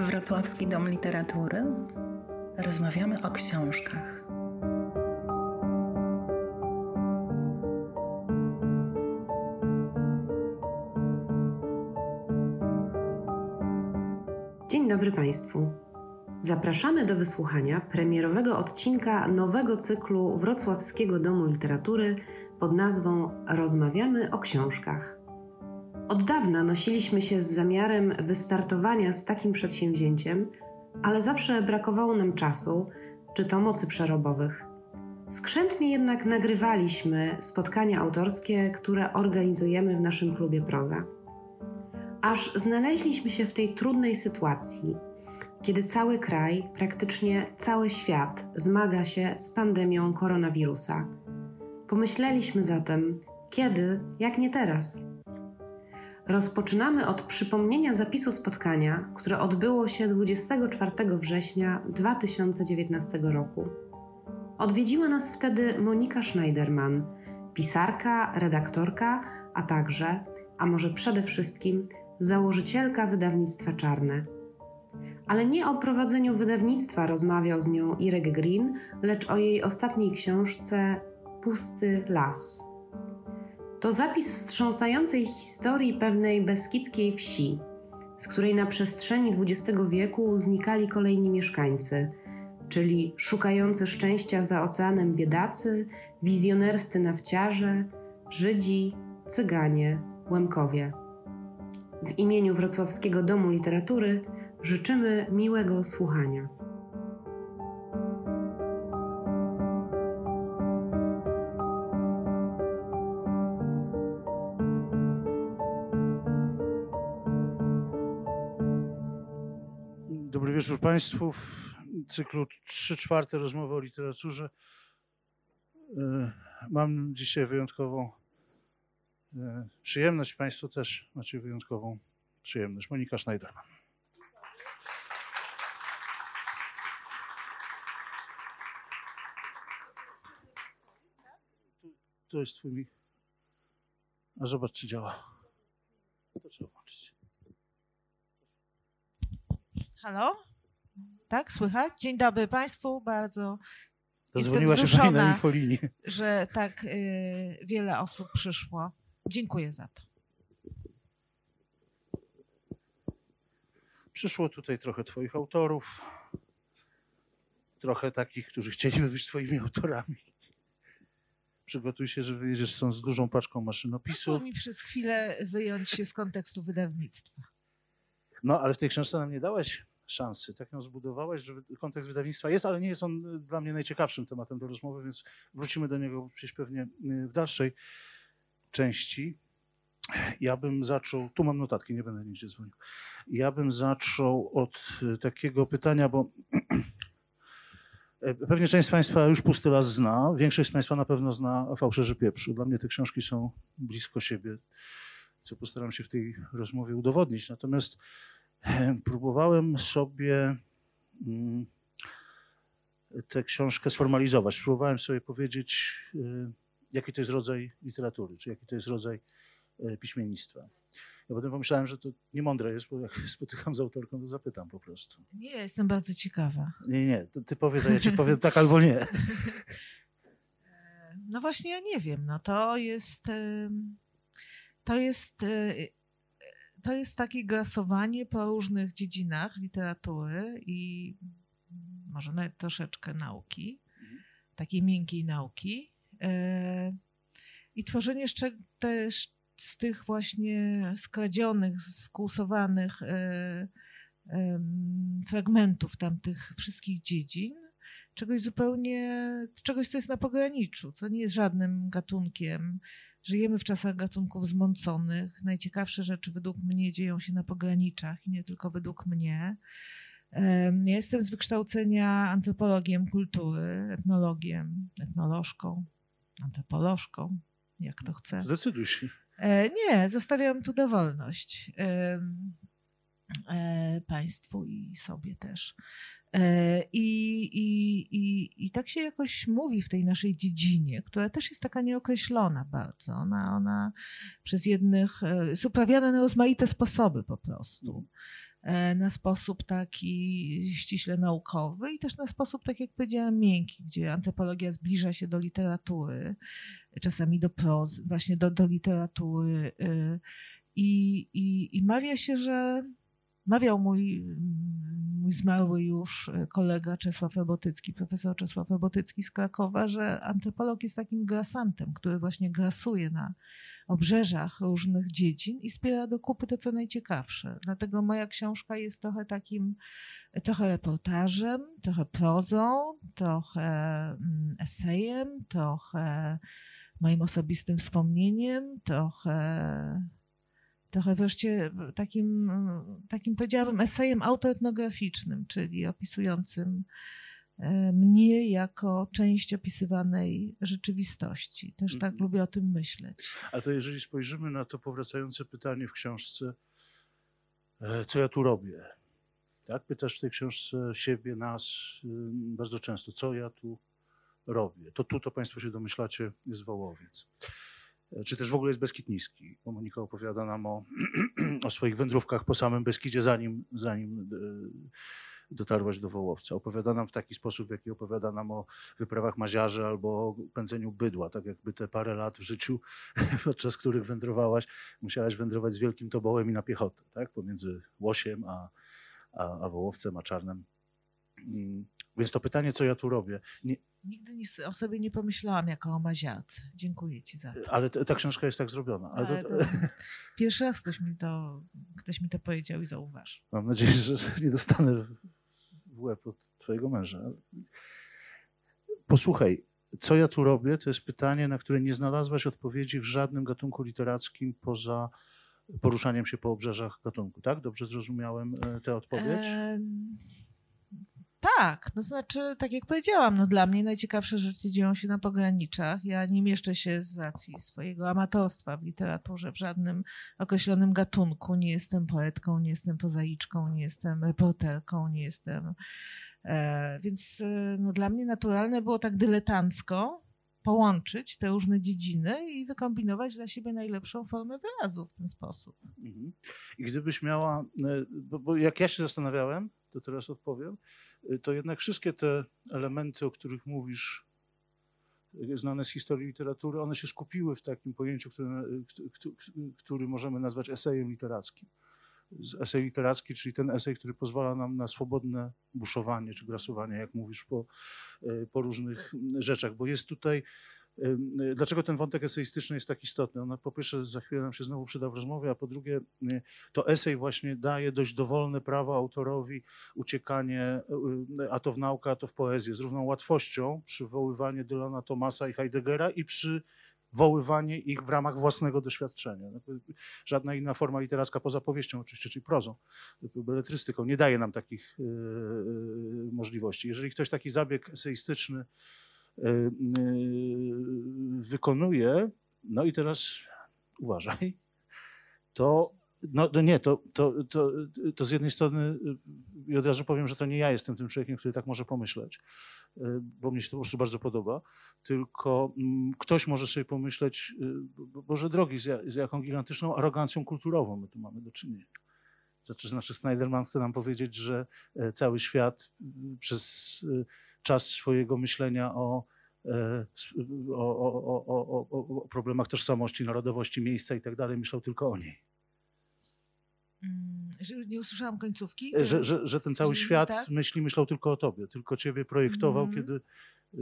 Wrocławski Dom Literatury. Rozmawiamy o książkach. Dzień dobry Państwu. Zapraszamy do wysłuchania premierowego odcinka nowego cyklu Wrocławskiego Domu Literatury pod nazwą Rozmawiamy o książkach. Od dawna nosiliśmy się z zamiarem wystartowania z takim przedsięwzięciem, ale zawsze brakowało nam czasu czy to mocy przerobowych. Skrzętnie jednak nagrywaliśmy spotkania autorskie, które organizujemy w naszym klubie Proza. Aż znaleźliśmy się w tej trudnej sytuacji, kiedy cały kraj, praktycznie cały świat zmaga się z pandemią koronawirusa. Pomyśleliśmy zatem, kiedy, jak nie teraz. Rozpoczynamy od przypomnienia zapisu spotkania, które odbyło się 24 września 2019 roku. Odwiedziła nas wtedy Monika Schneiderman, pisarka, redaktorka, a także, a może przede wszystkim, założycielka wydawnictwa Czarne. Ale nie o prowadzeniu wydawnictwa rozmawiał z nią Irek Green, lecz o jej ostatniej książce Pusty Las. To zapis wstrząsającej historii pewnej beskidzkiej wsi, z której na przestrzeni XX wieku znikali kolejni mieszkańcy, czyli szukający szczęścia za oceanem biedacy, wizjonerscy nafciarze, Żydzi, Cyganie, Łemkowie. W imieniu Wrocławskiego Domu Literatury życzymy miłego słuchania. Wieczór Państwu. W cyklu 3 czwarte rozmowy o literaturze e, mam dzisiaj wyjątkową e, przyjemność. Państwo też macie wyjątkową przyjemność. Monika Schneiderman. To jest twój. A zobacz, czy działa. To trzeba włączyć. Halo? Tak, słychać? Dzień dobry Państwu, bardzo Zadzwoniła się wzruszona. że tak y, wiele osób przyszło. Dziękuję za to. Przyszło tutaj trochę twoich autorów, trochę takich, którzy chcieliby być twoimi autorami. Przygotuj się, że wyjedziesz stąd z dużą paczką maszynopisów. Pozwól mi przez chwilę wyjąć się z kontekstu wydawnictwa. No, ale w tej książce nam nie dałeś szansy. Tak ją zbudowałeś, że kontekst wydawnictwa jest, ale nie jest on y, dla mnie najciekawszym tematem do rozmowy, więc wrócimy do niego gdzieś pewnie y, w dalszej części. Ja bym zaczął, tu mam notatki, nie będę nigdzie dzwonił. Ja bym zaczął od y, takiego pytania, bo e, pewnie część z Państwa już Pusty Las zna, większość z Państwa na pewno zna Fałszerzy Pieprzu. Dla mnie te książki są blisko siebie, co postaram się w tej rozmowie udowodnić. Natomiast próbowałem sobie mm, tę książkę sformalizować. Próbowałem sobie powiedzieć, y, jaki to jest rodzaj literatury, czy jaki to jest rodzaj e, piśmiennictwa. Ja potem pomyślałem, że to niemądre jest, bo jak spotykam z autorką, to zapytam po prostu. Nie, jestem bardzo ciekawa. Nie, nie, to ty powiedz, a ja ci powiem tak albo nie. No właśnie, ja nie wiem. No to jest. To jest. To jest takie grasowanie po różnych dziedzinach literatury i może nawet troszeczkę nauki, takiej miękkiej nauki. E, I tworzenie jeszcze też z tych właśnie skradzionych, skłusowanych e, fragmentów tamtych wszystkich dziedzin, czegoś zupełnie, czegoś, co jest na pograniczu, co nie jest żadnym gatunkiem. Żyjemy w czasach gatunków zmąconych. Najciekawsze rzeczy według mnie dzieją się na pograniczach i nie tylko według mnie. Ja jestem z wykształcenia antropologiem kultury, etnologiem, etnolożką, antropolożką, jak to chce. Zdecyduj się. E, Nie, zostawiam tu dowolność e, państwu i sobie też. E, I, i, i, I tak się jakoś mówi w tej naszej dziedzinie, która też jest taka nieokreślona bardzo. Ona, ona przez jednych e, jest uprawiana na rozmaite sposoby po prostu. e, na sposób taki ściśle naukowy i też na sposób, tak jak powiedziałam, miękki, gdzie antropologia zbliża się do literatury, czasami do prozy, właśnie do, do literatury. I, i, I mawia się, że mawiał mój, mój zmarły już kolega Czesław Robotycki, profesor Czesław Robotycki z Krakowa, że antropolog jest takim grasantem, który właśnie grasuje na obrzeżach różnych dziedzin i zbiera do kupy to, co najciekawsze. Dlatego moja książka jest trochę takim, trochę reportażem, trochę prozą, trochę mm, esejem, trochę moim osobistym wspomnieniem, trochę trochę wreszcie takim, takim powiedziałabym, esejem autoetnograficznym, czyli opisującym e, mnie jako część opisywanej rzeczywistości. Też tak Mhm. lubię o tym myśleć. A to jeżeli spojrzymy na to powracające pytanie w książce, e, co ja tu robię? Tak? Pytasz w tej książce siebie, nas bardzo często, co ja tu robię? To tu to Państwo się domyślacie jest Wołowiec. Czy też w ogóle jest Beskid Niski? Bo Monika opowiada nam o, o swoich wędrówkach po samym Beskidzie, zanim, zanim e, dotarłaś do Wołowca. Opowiada nam w taki sposób, w jaki opowiada nam o wyprawach maziarzy albo o pędzeniu bydła, tak jakby te parę lat w życiu, podczas których wędrowałaś, musiałaś wędrować z wielkim tobołem i na piechotę, tak? pomiędzy Łosiem a, a, a Wołowcem, a Czarnem. Mm, Więc to pytanie, co ja tu robię, nie, Nigdy nic o sobie nie pomyślałam jako o maziarce. Dziękuję ci za to. ale ta książka jest tak zrobiona. Ale to, to, pierwszy raz ktoś mi, to, ktoś mi to powiedział i zauważ. Mam nadzieję, że nie dostanę w- łeb od twojego męża. Posłuchaj, co ja tu robię, to jest pytanie, na które nie znalazłaś odpowiedzi w żadnym gatunku literackim poza poruszaniem się po obrzeżach gatunku, tak? Dobrze zrozumiałem e, tę odpowiedź? Em, tak, no znaczy, tak jak powiedziałam, no dla mnie najciekawsze rzeczy dzieją się na pograniczach. Ja nie mieszczę się z racji swojego amatorstwa w literaturze w żadnym określonym gatunku. Nie jestem poetką, nie jestem prozaiczką, nie jestem reporterką, nie jestem. E, więc e, no, dla mnie naturalne było tak dyletancko połączyć te różne dziedziny i wykombinować dla siebie najlepszą formę wyrazu w ten sposób. Mhm. I gdybyś miała, e, bo, bo jak ja się zastanawiałem, to teraz odpowiem, to jednak wszystkie te elementy, o których mówisz, e, znane z historii literatury, one się skupiły w takim pojęciu, które, kt- kt- który możemy nazwać esejem literackim. Esej literacki, czyli ten esej, który pozwala nam na swobodne buszowanie czy grasowanie, jak mówisz, po, po różnych rzeczach, bo jest tutaj Dlaczego ten wątek eseistyczny jest tak istotny? On po pierwsze za chwilę nam się znowu przyda w rozmowie, a po drugie y, to esej właśnie daje dość dowolne prawo autorowi uciekanie, y, a to w naukę, a to w poezję, z równą łatwością przywoływanie Dylana Thomasa i Heideggera i przywoływanie ich w ramach własnego doświadczenia. Żadna inna forma literacka poza powieścią oczywiście, czyli prozą, beletrystyką, nie daje nam takich y, y, możliwości. Jeżeli ktoś taki zabieg eseistyczny y, y, wykonuje, no i teraz uważaj, to, no, no nie, to, to, to, to z jednej strony y, i od razu powiem, że to nie ja jestem tym człowiekiem, który tak może pomyśleć, y, bo mnie się to po prostu bardzo podoba, tylko mm, ktoś może sobie pomyśleć, y, bo- Boże drogi, z, ja- z jaką gigantyczną arogancją kulturową my tu mamy do czynienia. Znaczy, znaczy Snyderman chce nam powiedzieć, że e, cały świat y, przez y, czas swojego myślenia o, o, o, o, o, o, problemach tożsamości, narodowości, miejsca i tak dalej, myślał tylko o niej. Mm, że Nie usłyszałam końcówki. E, Że, że, że ten cały że- świat tak? myśli, myślał tylko o tobie, tylko ciebie projektował, Mhm. kiedy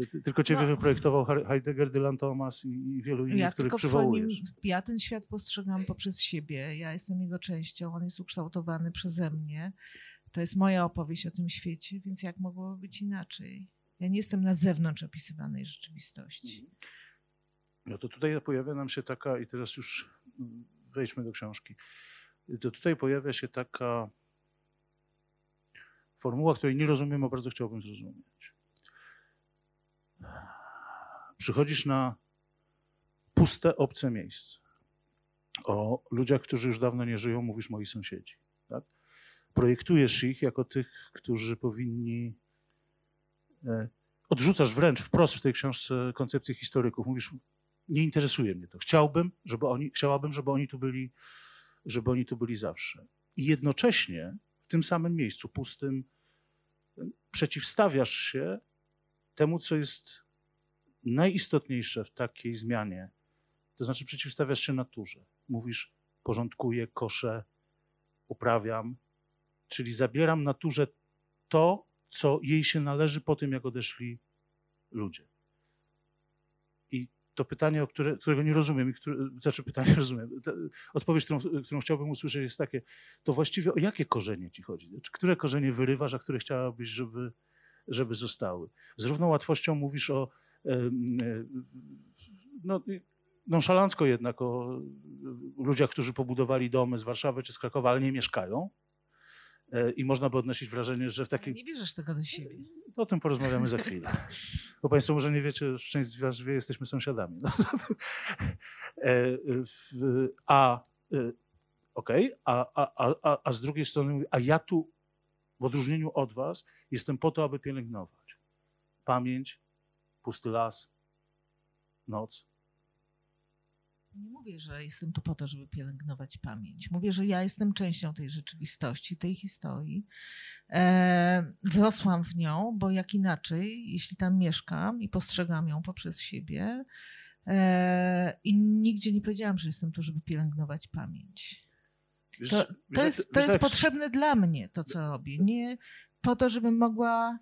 e, ty- tylko ciebie No. wyprojektował Heidegger, Dylan Thomas i, wielu innych, Ja których w swoim, przywołujesz. ja ten świat postrzegam poprzez siebie. Ja jestem jego częścią, on jest ukształtowany przeze mnie. To jest moja opowieść o tym świecie, więc jak mogło być inaczej? Ja nie jestem na zewnątrz opisywanej rzeczywistości. No to tutaj pojawia nam się taka, i teraz już mm, wejdźmy do książki. To tutaj pojawia się taka formuła, której nie rozumiem, a bardzo chciałbym zrozumieć. Przychodzisz na puste, obce miejsce. O ludziach, którzy już dawno nie żyją, mówisz moi sąsiedzi. Tak? Projektujesz ich jako tych, którzy powinni. E, odrzucasz wręcz wprost w tej książce koncepcję historyków. Mówisz, nie interesuje mnie to. Chciałbym, żeby oni, chciałabym, żeby oni tu byli, żeby oni tu byli zawsze. I jednocześnie tym samym miejscu, pustym, przeciwstawiasz się temu, co jest najistotniejsze w takiej zmianie. To znaczy, przeciwstawiasz się naturze. Mówisz, porządkuję, koszę, uprawiam, czyli zabieram naturze to, co jej się należy po tym, jak odeszli ludzie. I to pytanie, które, którego nie rozumiem, i które, znaczy pytanie rozumiem, odpowiedź, którą, którą chciałbym usłyszeć jest takie, to właściwie o jakie korzenie ci chodzi? Które korzenie wyrywasz, a które chciałabyś, żeby, żeby zostały? Z równą łatwością mówisz o no, nonszalancko jednak o ludziach, którzy pobudowali domy z Warszawy czy z Krakowa, ale nie mieszkają. E, I można by odnosić wrażenie, że w takim. Nie bierzesz tego do siebie. O tym porozmawiamy za chwilę. Bo Państwo może nie wiecie, część z Was wie, jesteśmy sąsiadami. No, e, a okej, okay, a, a, a, a z drugiej strony, a ja tu w odróżnieniu od Was jestem po to, aby pielęgnować pamięć, pusty las, noc. Nie mówię, że jestem tu po to, żeby pielęgnować pamięć. Mówię, że ja jestem częścią tej rzeczywistości, tej historii. E, wrosłam w nią, bo jak inaczej, jeśli tam mieszkam i postrzegam ją poprzez siebie, e, i nigdzie nie powiedziałam, że jestem tu, żeby pielęgnować pamięć. To, to jest, to jest potrzebne dla mnie, to co robię. Nie po to, żebym mogła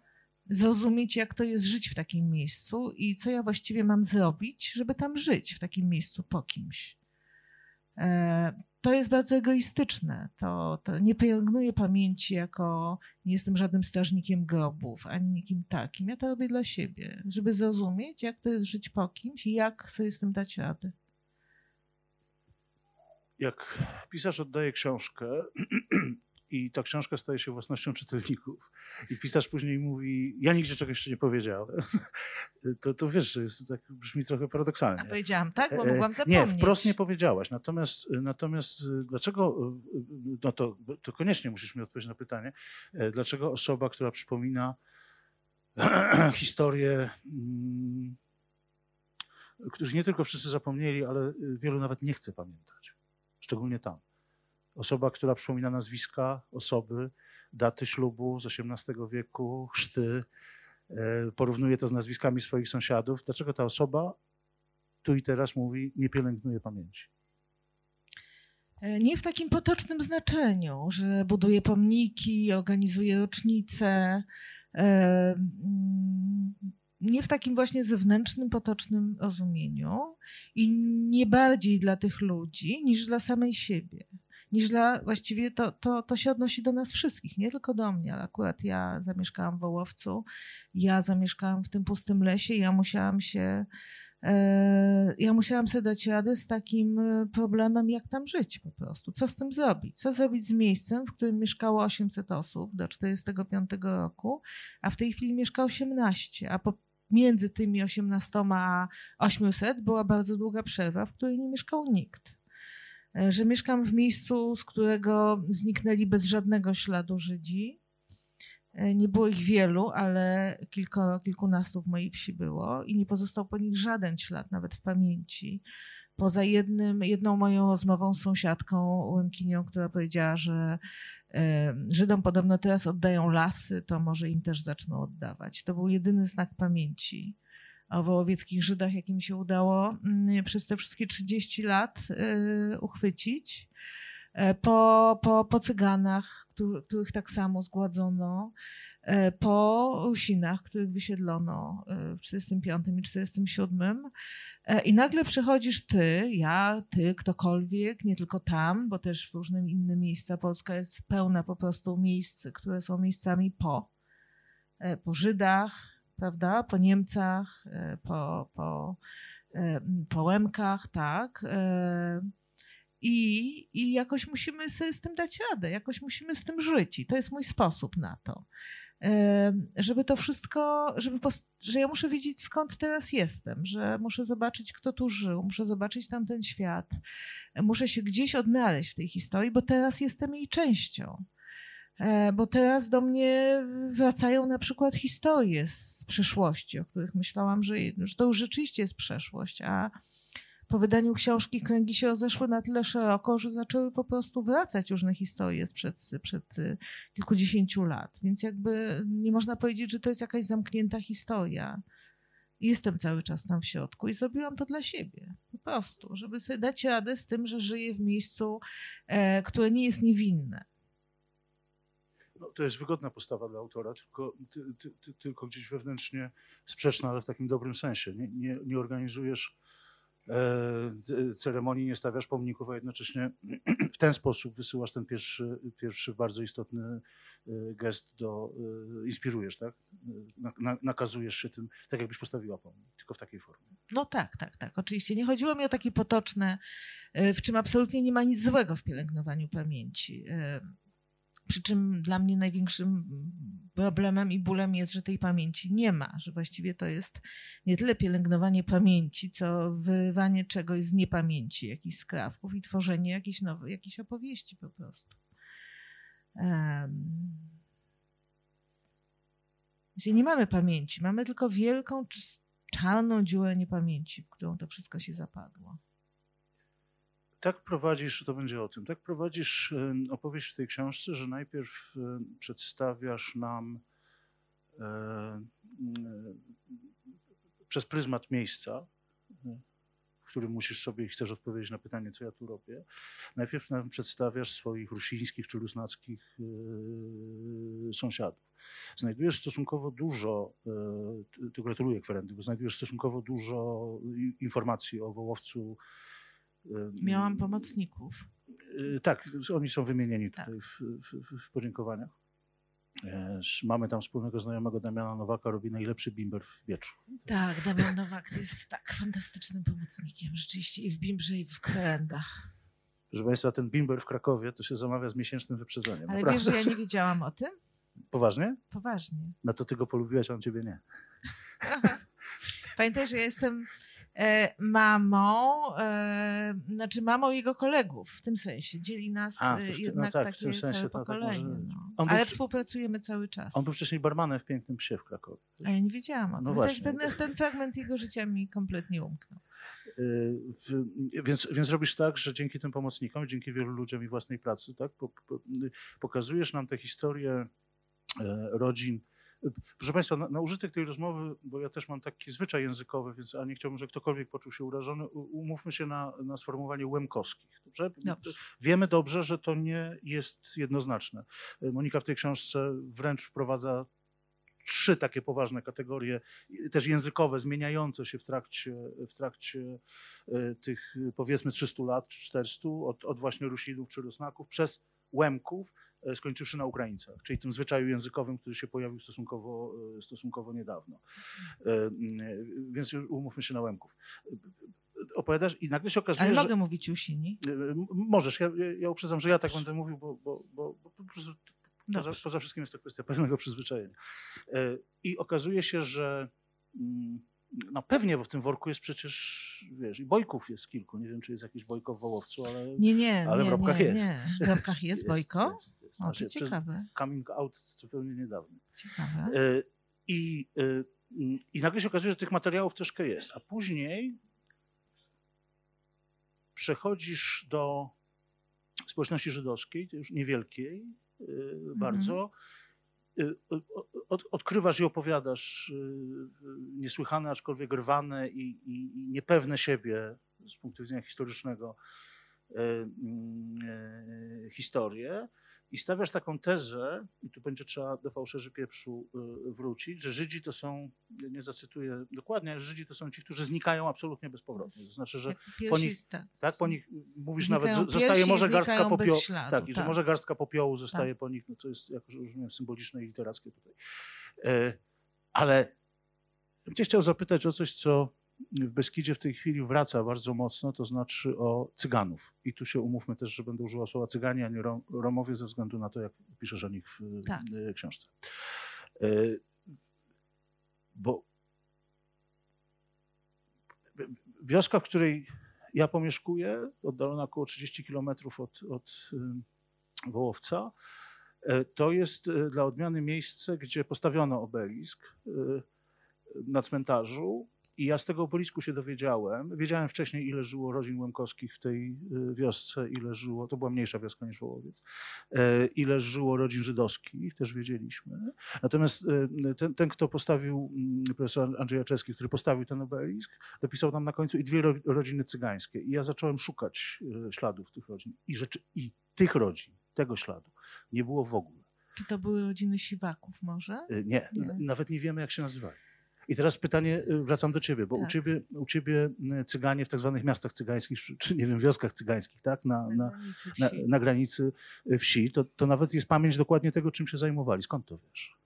zrozumieć, jak to jest żyć w takim miejscu i co ja właściwie mam zrobić, żeby tam żyć w takim miejscu po kimś. E, to jest bardzo egoistyczne. To, to nie pielęgnuję pamięci jako nie jestem żadnym strażnikiem grobów, ani nikim takim. Ja to robię dla siebie, żeby zrozumieć, jak to jest żyć po kimś i jak sobie z tym dać radę. Jak pisarz oddaje książkę, i ta książka staje się własnością czytelników. I pisarz później mówi, ja nigdzie czegoś jeszcze nie powiedziałem. To, to wiesz, że jest, tak brzmi trochę paradoksalnie. A powiedziałam tak, bo mogłam zapomnieć. Nie, wprost nie powiedziałaś. Natomiast, natomiast dlaczego, no to, to koniecznie musisz mi odpowiedzieć na pytanie, dlaczego osoba, która przypomina historię, mm, których nie tylko wszyscy zapomnieli, ale wielu nawet nie chce pamiętać. Szczególnie tam. Osoba, która przypomina nazwiska osoby, daty ślubu z XVIII wieku, chrzty, e, porównuje to z nazwiskami swoich sąsiadów. Dlaczego ta osoba tu i teraz mówi, nie pielęgnuje pamięci? E, nie w takim potocznym znaczeniu, że buduje pomniki, organizuje rocznice. E, mm, nie w takim właśnie zewnętrznym, potocznym rozumieniu i nie bardziej dla tych ludzi niż dla samej siebie niż dla właściwie to, to, to się odnosi do nas wszystkich, nie tylko do mnie, ale akurat ja zamieszkałam w Wołowcu, ja zamieszkałam w tym pustym lesie, ja musiałam się e, ja musiałam sobie dać radę z takim e, problemem, jak tam żyć po prostu. Co z tym zrobić? Co zrobić z miejscem, w którym mieszkało 800 osób do 45 roku, a w tej chwili mieszka 18, a między tymi 18 a 800 była bardzo długa przerwa, w której nie mieszkał nikt. E, że mieszkam w miejscu, z którego zniknęli bez żadnego śladu Żydzi. E, nie było ich wielu, ale kilko, kilkunastu w mojej wsi było i nie pozostał po nich żaden ślad, nawet w pamięci. Poza jednym, jedną moją rozmową z sąsiadką Łękinią, która powiedziała, że e, Żydom podobno teraz oddają lasy, to może im też zaczną oddawać. To był jedyny znak pamięci o wołowieckich Żydach, jaki mi się udało mm, przez te wszystkie 30 lat y, uchwycić. E, po, po, po cyganach, których tak samo zgładzono, e, po Rusinach, których wysiedlono e, w 45 i 47. I nagle przychodzisz ty, ja, ty, ktokolwiek, nie tylko tam, bo też w różnym innym miejsca Polska jest pełna po prostu miejsc, które są miejscami po, po Żydach, prawda? Po Niemcach, e, po, po, e, po Łemkach, tak. E, I, I jakoś musimy sobie z tym dać radę, jakoś musimy z tym żyć. I to jest mój sposób na to. Żeby to wszystko, żeby że ja muszę wiedzieć skąd teraz jestem, że muszę zobaczyć, kto tu żył, muszę zobaczyć tamten świat, muszę się gdzieś odnaleźć w tej historii, bo teraz jestem jej częścią. E, bo teraz do mnie wracają na przykład historie z przeszłości, o których myślałam, że, to już rzeczywiście jest przeszłość, a po wydaniu książki kręgi się rozeszły na tyle szeroko, że zaczęły po prostu wracać różne historie sprzed, przed y, kilkudziesięciu lat. Więc jakby nie można powiedzieć, że to jest jakaś zamknięta historia. Jestem cały czas tam w środku i zrobiłam to dla siebie. Po prostu, żeby sobie dać radę z tym, że żyję w miejscu, e, które nie jest niewinne. No, to jest wygodna postawa dla autora, tylko, ty, ty, ty, tylko gdzieś wewnętrznie sprzeczna, ale w takim dobrym sensie. Nie, nie, nie organizujesz e, ceremonii, nie stawiasz pomników, a jednocześnie w ten sposób wysyłasz ten pierwszy, pierwszy bardzo istotny e, gest do, e, inspirujesz, tak? Na, na, nakazujesz się tym, tak jakbyś postawiła pomnik, tylko w takiej formie. No tak, tak, tak, oczywiście. Nie chodziło mi o takie potoczne, e, w czym absolutnie nie ma nic złego w pielęgnowaniu pamięci. E, przy czym dla mnie największym problemem i bólem jest, że tej pamięci nie ma, że właściwie to jest nie tyle pielęgnowanie pamięci, co wyrywanie czegoś z niepamięci, jakichś skrawków i tworzenie jakiejś nowej, jakiejś opowieści po prostu. Um. Nie mamy pamięci, mamy tylko wielką, czarną dziurę niepamięci, w którą to wszystko się zapadło tak prowadzisz, to będzie o tym, tak prowadzisz opowieść w tej książce, że najpierw przedstawiasz nam e, przez pryzmat miejsca, w którym musisz sobie i chcesz odpowiedzieć na pytanie, co ja tu robię. Najpierw nam przedstawiasz swoich rusińskich czy rusnackich sąsiadów. Znajdujesz stosunkowo dużo, to gratuluję kwerendy, bo znajdujesz stosunkowo dużo informacji o Wołowcu, Miałam pomocników. Y, tak, oni są wymienieni tak. tutaj w, w, w podziękowaniach. Mamy tam wspólnego znajomego Damiana Nowaka, robi najlepszy bimber w Bieczu. Tak, Damian Nowak jest tak fantastycznym pomocnikiem, rzeczywiście i w bimbrze, i w kwerendach. Proszę Państwa, ten bimber w Krakowie to się zamawia z miesięcznym wyprzedzeniem. Ale naprawdę. wiesz, że ja nie wiedziałam o tym? Poważnie? Poważnie. No to ty go polubiłeś, a on ciebie nie. Pamiętaj, że ja jestem mamą, e, znaczy mamą jego kolegów w tym sensie. Dzieli nas A, e, w, jednak no tak, takie w tym sensie całe to pokolenie. Tak no. Ale współpracujemy cały czas. On był wcześniej barmanem w Pięknym Psie w Krakowie. A ja nie wiedziałam o no tym. Właśnie. Ten, ten fragment jego życia mi kompletnie umknął. Więc, więc robisz tak, że dzięki tym pomocnikom, dzięki wielu ludziom i własnej pracy, tak, pokazujesz nam tę historię rodzin Proszę Państwa, na, na, użytek tej rozmowy, bo ja też mam taki zwyczaj językowy, więc a nie chciałbym, żeby ktokolwiek poczuł się urażony, umówmy się na, na sformułowanie łemkowskich. Dobrze? dobrze? Wiemy dobrze, że to nie jest jednoznaczne. Monika w tej książce wręcz wprowadza trzy takie poważne kategorie, też językowe, zmieniające się w trakcie, w trakcie e, tych powiedzmy 300 lat czy 400, od, od właśnie Rusinów czy Rusnaków, przez Łemków, skończywszy na Ukraińcach, czyli tym zwyczaju językowym, który się pojawił stosunkowo, e, stosunkowo niedawno. E, więc umówmy się na Łemków. Opowiadasz i nagle się okazuje, Ale że... mogę mówić Usini? Możesz, ja, ja uprzedzam, że ja tak będę mówił, bo, bo, bo, bo po prostu poza, poza wszystkim jest to kwestia pewnego przyzwyczajenia. I okazuje się, że mm, no pewnie, bo w tym worku jest przecież, wiesz, i bojków jest kilku. Nie wiem, czy jest jakiś bojko w Wołowcu, ale, nie, nie, ale nie, w Robkach nie, jest. Nie. W Robkach jest, jest bojko? Jest. O, to ciekawe. Coming out zupełnie niedawno. Ciekawe. E, I, e, I nagle się okazuje, że tych materiałów troszkę jest. A później przechodzisz do społeczności żydowskiej, już niewielkiej e, mhm. bardzo, od, odkrywasz i opowiadasz niesłychane, aczkolwiek rwane i, i, i, niepewne siebie z punktu widzenia historycznego historię. I stawiasz taką tezę, i tu będzie trzeba do fałszerzy pieprzu wrócić, że Żydzi to są, nie zacytuję dokładnie, ale Żydzi to są ci, którzy znikają absolutnie bezpowrotnie. To znaczy, że po nich, tak, tak, po nich mówisz nawet, zostaje może garstka popiołu. Tak, i że tak. może garstka popiołu zostaje tak. po nich, no to jest, jak rozumiem, symboliczne i literackie tutaj. Ale bym cię chciał zapytać o coś, co w Beskidzie w tej chwili wraca bardzo mocno, to znaczy o Cyganów. I tu się umówmy też, że będę używał słowa Cyganie, a nie Romowie, ze względu na to, jak piszesz o nich w tak. E, książce. E, bo wioska, w której ja pomieszkuję, oddalona około 30 kilometrów od, od Wołowca, e, to jest dla odmiany miejsce, gdzie postawiono obelisk na cmentarzu I ja z tego obelisku się dowiedziałem. Wiedziałem wcześniej, ile żyło rodzin Łemkowskich w tej y, wiosce, ile żyło, to była mniejsza wioska niż Wołowiec, e, ile żyło rodzin żydowskich, też wiedzieliśmy. Natomiast e, ten, ten kto postawił, mm, profesor Andrzej Jaczewski, który postawił ten obelisk, dopisał tam na końcu i dwie ro, rodziny cygańskie. I ja zacząłem szukać e, śladów tych rodzin. I, rzeczy, I tych rodzin, tego śladu, nie było w ogóle. Czy to były rodziny siwaków może? Nie, Nie. nawet nie wiemy, jak się nazywali. I teraz pytanie, y, wracam do ciebie, bo u Tak. ciebie, u ciebie y, cyganie w tak zwanych miastach cygańskich, czy- nie wiem, wioskach cygańskich, tak, na, na, granicy na, wsi. na granicy y, wsi, to, to nawet jest pamięć dokładnie tego, czym się zajmowali. Skąd to wiesz?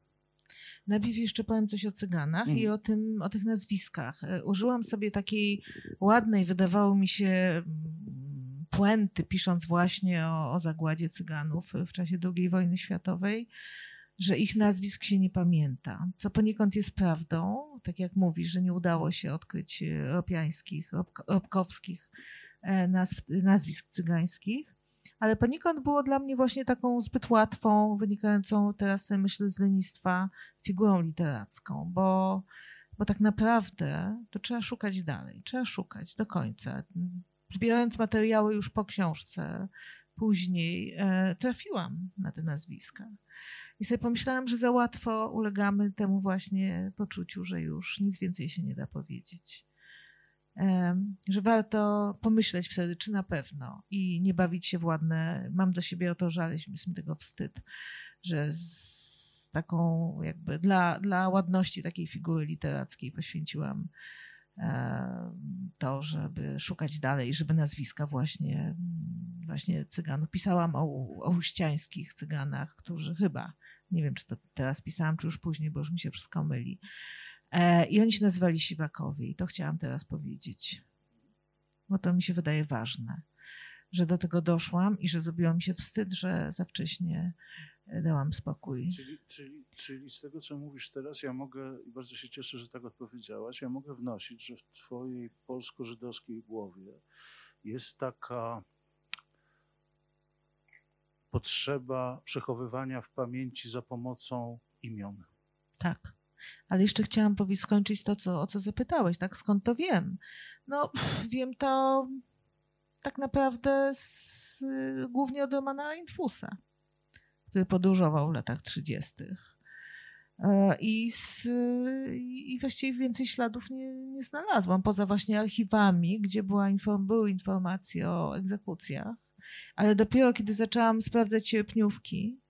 Najpierw jeszcze powiem coś o cyganach Mhm. i o tym, o tych nazwiskach. Użyłam sobie takiej ładnej, wydawało mi się, mm, puenty, pisząc właśnie o, o zagładzie cyganów w czasie II wojny światowej, że ich nazwisk się nie pamięta. Co poniekąd jest prawdą, tak jak mówisz, że nie udało się odkryć e, ropiańskich, robk- robkowskich e, nazw, nazwisk cygańskich. Ale poniekąd było dla mnie właśnie taką zbyt łatwą, wynikającą teraz, myślę, z lenistwa figurą literacką, bo, bo tak naprawdę to trzeba szukać dalej, trzeba szukać do końca. Zbierając materiały już po książce, później e, trafiłam na te nazwiska. I sobie pomyślałam, że za łatwo ulegamy temu właśnie poczuciu, że już nic więcej się nie da powiedzieć. Em, Że warto pomyśleć wtedy, czy na pewno i nie bawić się w ładne. Mam do siebie o to żal, jest mi tego wstyd, że z taką jakby dla, dla ładności takiej figury literackiej poświęciłam e, to, żeby szukać dalej, żeby nazwiska właśnie, właśnie cyganów. Pisałam o, o uściańskich cyganach, którzy chyba, nie wiem czy to teraz pisałam, czy już później, bo już mi się wszystko myli. E, I oni się nazywali Siwakowie i to chciałam teraz powiedzieć, bo to mi się wydaje ważne, że do tego doszłam i że zrobiło mi się wstyd, że za wcześnie e, dałam spokój. Czyli, czyli, czyli z tego, co mówisz teraz, ja mogę, i bardzo się cieszę, że tak odpowiedziałaś, ja mogę wnosić, że w twojej polsko-żydowskiej głowie jest taka potrzeba przechowywania w pamięci za pomocą imion. Tak. Ale jeszcze chciałam skończyć to, co, o co zapytałeś, tak? Skąd to wiem? No, wiem to tak naprawdę z, głównie od Romana Infusa, który podróżował w latach 30. E, I, I właściwie więcej śladów nie, nie znalazłam, poza właśnie archiwami, gdzie była inform, były informacje o egzekucjach. Ale dopiero kiedy zaczęłam sprawdzać sierpniówki,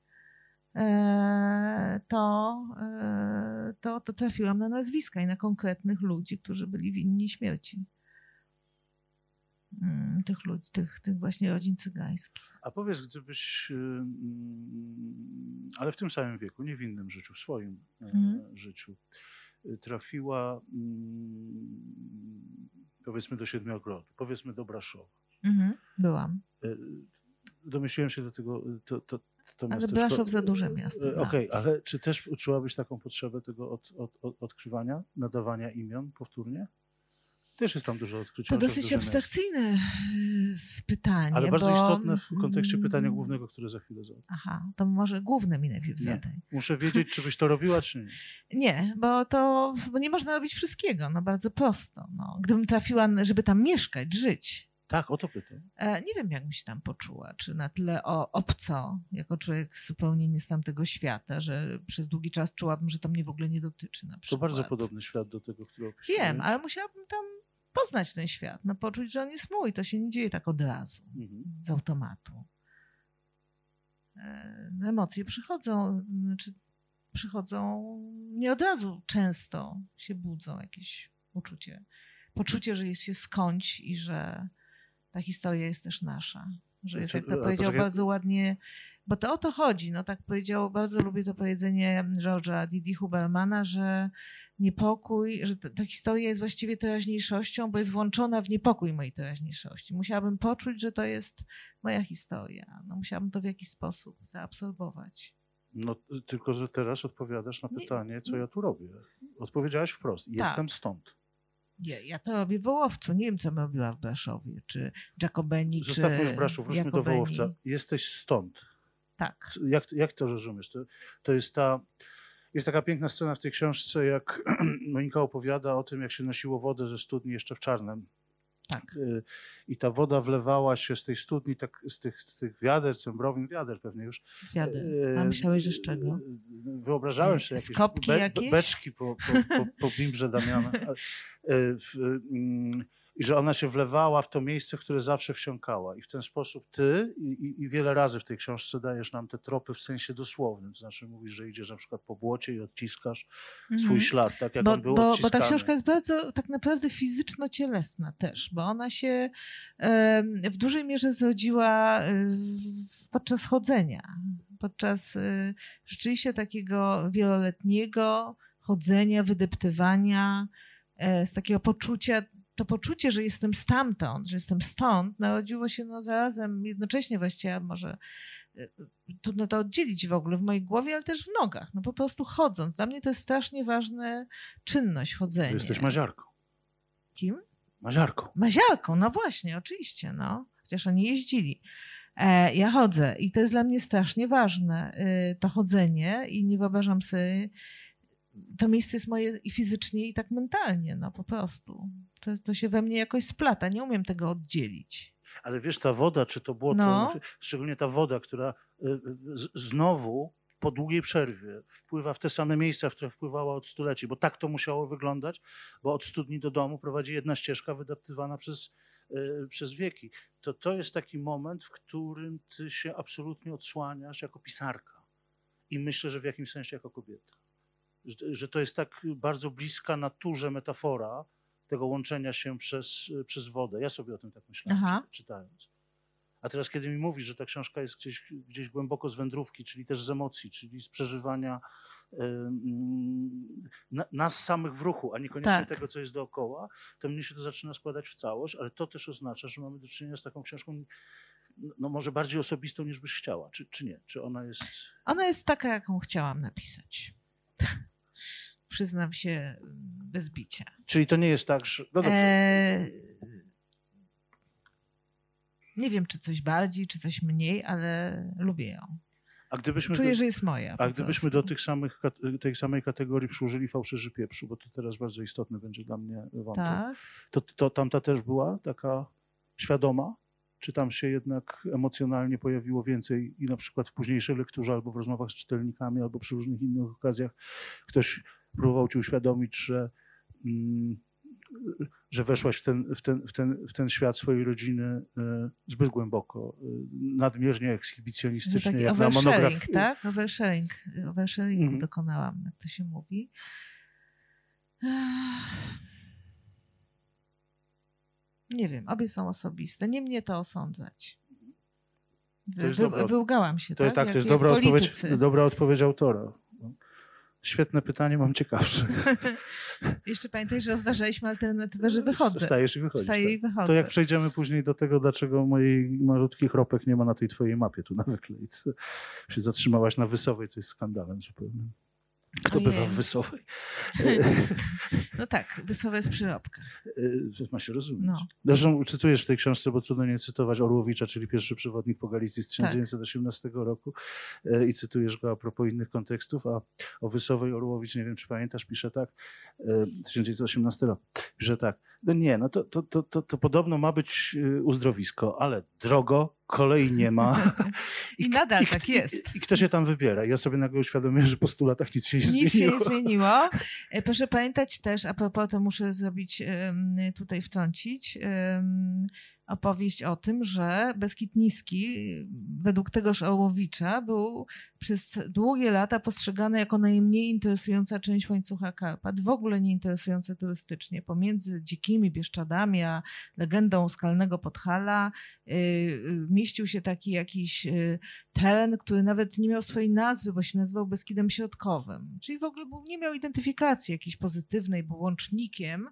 e, to, e, to, to trafiłam na nazwiska i na konkretnych ludzi, którzy byli winni śmierci. Mm, Tych ludzi, tych, tych właśnie rodzin cygańskich. A powiedz, gdybyś, y, mm, ale w tym samym wieku, nie w innym życiu, w swoim e, Mhm. życiu, trafiła mm, powiedzmy do Siedmiogrodu, powiedzmy do Braszowa. Mhm, byłam. E, Domyśliłem się do tego, y, to, to, to Ale Braszów za duże miasto, E, tak. Okej, ale czy też czułabyś taką potrzebę tego od, od, od, odkrywania, nadawania imion powtórnie? Też jest tam dużo odkryć. To dosyć miasto. abstrakcyjne pytanie. Ale bardzo bo, istotne w kontekście pytania głównego, które za chwilę zadam. Aha, to może główne mi najpierw zadaj. Muszę wiedzieć, czy byś to robiła, czy nie. Nie, bo to bo nie można robić wszystkiego, no bardzo prosto. No. Gdybym trafiła, żeby tam mieszkać, żyć, Tak, o to pytam. e, nie wiem, jak bym się tam poczuła. Czy na tyle o, obco, jako człowiek zupełnie nie z tamtego świata, że przez długi czas czułabym, że to mnie w ogóle nie dotyczy na To przykład. bardzo podobny świat do tego, który opisujesz. Wiem, ale musiałabym tam poznać ten świat, no poczuć, że on jest mój. To się nie dzieje tak od razu, Mhm. z automatu. E, Emocje przychodzą, znaczy przychodzą nie od razu często się budzą jakieś uczucie. Poczucie, że jest się skądś i że ta historia jest też nasza. Że jest, jak Znaczy, to a powiedział bardzo ładnie, bo to o to chodzi. No tak powiedział, bardzo lubię to powiedzenie George'a Didi Hubermana, że niepokój, że ta, historia jest właściwie teraźniejszością, bo jest włączona w niepokój mojej teraźniejszości. Musiałabym poczuć, że to jest moja historia. No, musiałabym to w jakiś sposób zaabsorbować. No, tylko, że teraz odpowiadasz na Nie- pytanie, co ja tu robię. Odpowiedziałaś wprost. Jestem Tak. stąd. Nie, ja to robię w Wołowcu. Nie wiem, co bym robiła w Braszowie, czy Jacobeni, czy Zostawmy już Braszów, wróćmy do Jacobeni. Wołowca. Jesteś stąd. Tak. Jak, jak to rozumiesz? To, to jest ta Jest taka piękna scena w tej książce, jak Monika opowiada o tym, jak się nosiło wodę ze studni jeszcze w Czarnem. Tak. Y, I ta woda wlewała się z tej studni, tak, z, tych, z tych wiader, cembrowin, wiader pewnie już. Z wiader. Y, A myślałeś, że z czego? y, Wyobrażałem sobie jakieś kopki jakieś? beczki po, po, po, po bimbrze Damiana. Mm, I że ona się wlewała w to miejsce, w które zawsze wsiąkała. I w ten sposób ty i, i, wiele razy w tej książce dajesz nam te tropy w sensie dosłownym. To znaczy mówisz, że idziesz na przykład po błocie i odciskasz swój Mhm. ślad, tak jak Bo, on był bo, bo odciskany. ta książka jest bardzo tak naprawdę fizyczno-cielesna też, bo ona się w dużej mierze zrodziła w- podczas chodzenia, podczas y, rzeczywiście takiego wieloletniego chodzenia, wydeptywania, e, z takiego poczucia, to poczucie, że jestem stamtąd, że jestem stąd, narodziło się no zarazem jednocześnie właściwie, a może y, trudno to oddzielić w ogóle w mojej głowie, ale też w nogach. No po prostu chodząc. Dla mnie to jest strasznie ważna czynność chodzenia. Jesteś maziarką. Kim? Maziarką. Maziarką, no właśnie, oczywiście, no. Chociaż oni jeździli. E, ja chodzę i to jest dla mnie strasznie ważne, y, to chodzenie i nie wyobrażam sobie, to miejsce jest moje i fizycznie, i tak mentalnie, no po prostu. To, to się we mnie jakoś splata, nie umiem tego oddzielić. Ale wiesz, ta woda, czy to błoto, No. szczególnie ta woda, która y, y, znowu po długiej przerwie wpływa w te same miejsca, w które wpływała od stuleci, bo tak to musiało wyglądać, bo od studni do domu prowadzi jedna ścieżka wydeptywana przez, y, przez wieki. To to jest taki moment, w którym ty się absolutnie odsłaniasz jako pisarka. I myślę, że w jakimś sensie jako kobieta. Że, to jest tak bardzo bliska naturze metafora tego łączenia się przez, przez wodę. Ja sobie o tym tak myślałem, Aha. czy, czytając. A teraz, kiedy mi mówisz, że ta książka jest gdzieś, gdzieś głęboko z wędrówki, czyli też z emocji, czyli z przeżywania na, nas samych w ruchu, a niekoniecznie Tak. tego, co jest dookoła, to mnie się to zaczyna składać w całość, ale to też oznacza, że mamy do czynienia z taką książką, no może bardziej osobistą niż byś chciała, czy, czy nie? Czy ona jest... Ona jest taka, jaką chciałam napisać. Przyznam się bez bicia. Czyli to nie jest tak, że... No dobrze, E, nie wiem, czy coś bardziej, czy coś mniej, ale lubię ją. a gdybyśmy... Czuję, do- że jest moja. A gdybyśmy prostu. do tych samych, tej samej kategorii przyłożyli fałszerzy pieprzu, bo to teraz bardzo istotny będzie dla mnie wątek, Tak. to, to tamta też była taka świadoma? Czy tam się jednak emocjonalnie pojawiło więcej i na przykład w późniejszej lekturze albo w rozmowach z czytelnikami, albo przy różnych innych okazjach ktoś próbował ci uświadomić, że, mm, że weszłaś w ten, w, ten, w, ten, w ten świat swojej rodziny e, zbyt głęboko, e, nadmiernie Że ekshibicjonistycznie, taki jak na tak? Oversharing, oversharingu Mhm. dokonałam, jak to się mówi. Nie wiem, obie są osobiste. Nie mnie to osądzać. To Wy, dobra- wyłgałam się, To jest tak? tak, to jest Jak- jak dobra odpowiedź, dobra odpowiedź autora. Świetne pytanie, mam ciekawsze. Jeszcze pamiętaj, że rozważaliśmy alternatywę, że wychodzę. Wstajesz i wychodzisz. Wstaję tak. i wychodzę. To jak przejdziemy później do tego, dlaczego mojej malutki kropek nie ma na tej twojej mapie tu na wyklejce. Się zatrzymałaś na Wysowej, co jest skandalem zupełnym. Kto Ojej. bywa w Wysowej? No tak, wysowe jest przy robkach. E, Ma się rozumieć. No. Zresztą cytujesz w tej książce, bo trudno nie cytować Orłowicza, czyli pierwszy przewodnik po Galicji z Tak. 1918 roku e, i cytujesz go a propos innych kontekstów, a o Wysowej Orłowicz, nie wiem czy pamiętasz, pisze tak, e, 1918 rok, pisze tak, no nie, no to, to, to, to, to podobno ma być e, uzdrowisko, ale drogo, kolei nie ma. I nadal k- tak jest. I, I kto się tam wybiera? Ja sobie nagle uświadomiłem, że po 100 latach nic się nie Nic się zmieniło. nie zmieniło. E, Proszę pamiętać też, a propos, to muszę zrobić, tutaj wtrącić, opowieść o tym, że Beskid Niski, według tegoż Ołowicza, był przez długie lata postrzegany jako najmniej interesująca część łańcucha Karpat, w ogóle nie interesująca turystycznie. Pomiędzy dzikimi Bieszczadami a legendą skalnego Podhala y, y, mieścił się taki jakiś y, teren, który nawet nie miał swojej nazwy, bo się nazywał Beskidem Środkowym. Czyli w ogóle był, nie miał identyfikacji jakiejś pozytywnej, był łącznikiem.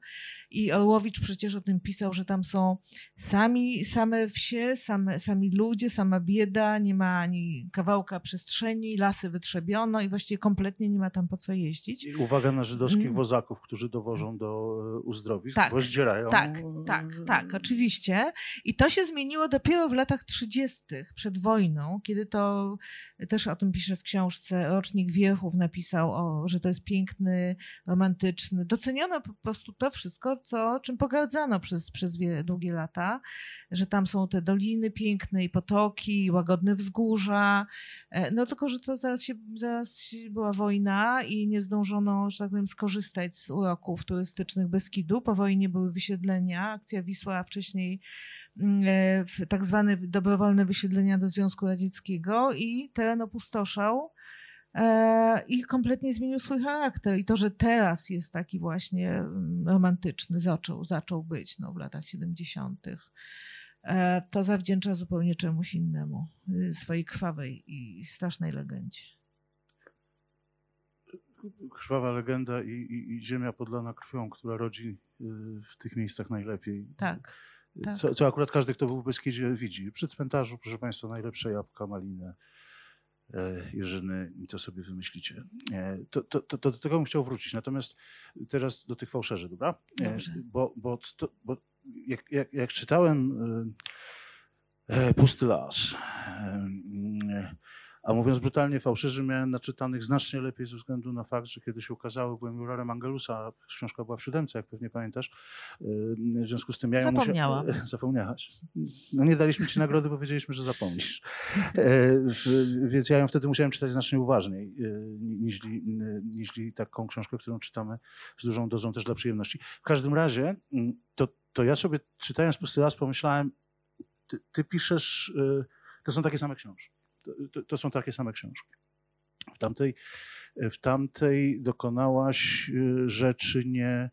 I Orłowicz przecież o tym pisał, że tam są sami sami, same wsie, same, sami ludzie, sama bieda, nie ma ani kawałka przestrzeni, lasy wytrzebiono i właściwie kompletnie nie ma tam po co jeździć. I uwaga na żydowskich Mm. wozaków, którzy dowożą do e, uzdrowisk, Tak, bo zdzierają. Tak, e, tak, tak, oczywiście. I to się zmieniło dopiero w latach 30. przed wojną, kiedy to też o tym pisze w książce Rocznik Wiechów napisał, o, że to jest piękny, romantyczny. Doceniono po prostu to wszystko, co, czym pogardzano przez, przez długie lata, że tam są te doliny piękne i potoki, i łagodne wzgórza. E, No tylko, że to zaraz, się, zaraz była wojna i nie zdążono, że tak powiem, skorzystać z uroków turystycznych Beskidu. Po wojnie były wysiedlenia. Akcja Wisła, a wcześniej mm, e, tak zwane dobrowolne wysiedlenia do Związku Radzieckiego i teren opustoszał. E, I kompletnie zmienił swój charakter. I to, że teraz jest taki właśnie mm, romantyczny, zaczął, zaczął być no, w latach 70., e, to zawdzięcza zupełnie czemuś innemu, y, swojej krwawej i strasznej legendzie. Krwawa legenda i, i, i ziemia podlana krwią, która rodzi e, w tych miejscach najlepiej. Tak. tak. Co, co akurat każdy, kto był w Beskidzie widzi. Przy cmentarzu, proszę Państwa, najlepsze jabłka, maliny, e, jeżyny i to sobie wymyślicie. E, to, to, to, to do tego bym chciał wrócić. Natomiast teraz do tych fałszerzy, dobra? E, Dobrze. Bo, bo, bo jak, jak, jak czytałem Pusty las, a mówiąc brutalnie, fałszerzy miałem naczytanych znacznie lepiej ze względu na fakt, że kiedy się ukazały, byłem jurorem Angelusa, a książka była w siódemce, jak pewnie pamiętasz. E, W związku z tym ja ją musia- Zapomniałam. Zapomniałaś. No nie daliśmy ci nagrody, bo wiedzieliśmy, że zapomnisz. W- Więc ja ją wtedy musiałem czytać znacznie uważniej, e, niż, niż taką książkę, którą czytamy z dużą dozą też dla przyjemności. W każdym razie, mm, to, to ja sobie czytając Pusty Las pomyślałem, ty, ty piszesz, to są takie same książki. To, to, są takie same książki. W tamtej, w tamtej dokonałaś e, rzeczy nie,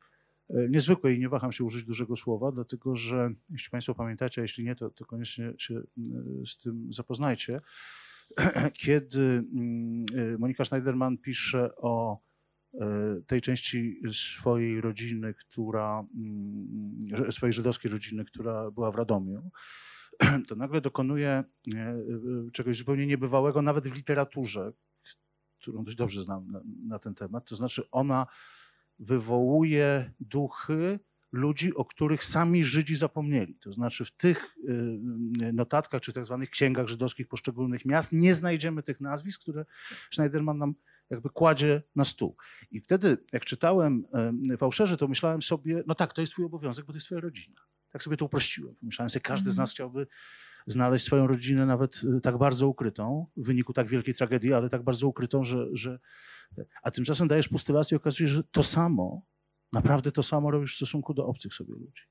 e, niezwykłej i nie waham się użyć dużego słowa, dlatego że, jeśli Państwo pamiętacie, a jeśli nie, to, to koniecznie się e, z tym zapoznajcie. Kiedy Monika Schneiderman pisze o tej części swojej rodziny, która, swojej żydowskiej rodziny, która była w Radomiu, to nagle dokonuje e, e, czegoś zupełnie niebywałego, nawet w literaturze, którą dość dobrze znam na, na ten temat. To znaczy, ona wywołuje duchy ludzi, o których sami Żydzi zapomnieli. To znaczy, w tych y, notatkach, czy tak zwanych księgach żydowskich poszczególnych miast nie znajdziemy tych nazwisk, które Schneiderman nam jakby kładzie na stół. I wtedy, jak czytałem Fałszerzy, to myślałem sobie, no tak, to jest twój obowiązek, bo to jest twoja rodzina. Tak sobie to uprościłem. Myślałem sobie, każdy z nas chciałby znaleźć swoją rodzinę nawet y, tak bardzo ukrytą, w wyniku tak wielkiej tragedii, ale tak bardzo ukrytą, że... że a tymczasem dajesz pusty las i okazuje się, że to samo, naprawdę to samo robisz w stosunku do obcych sobie ludzi.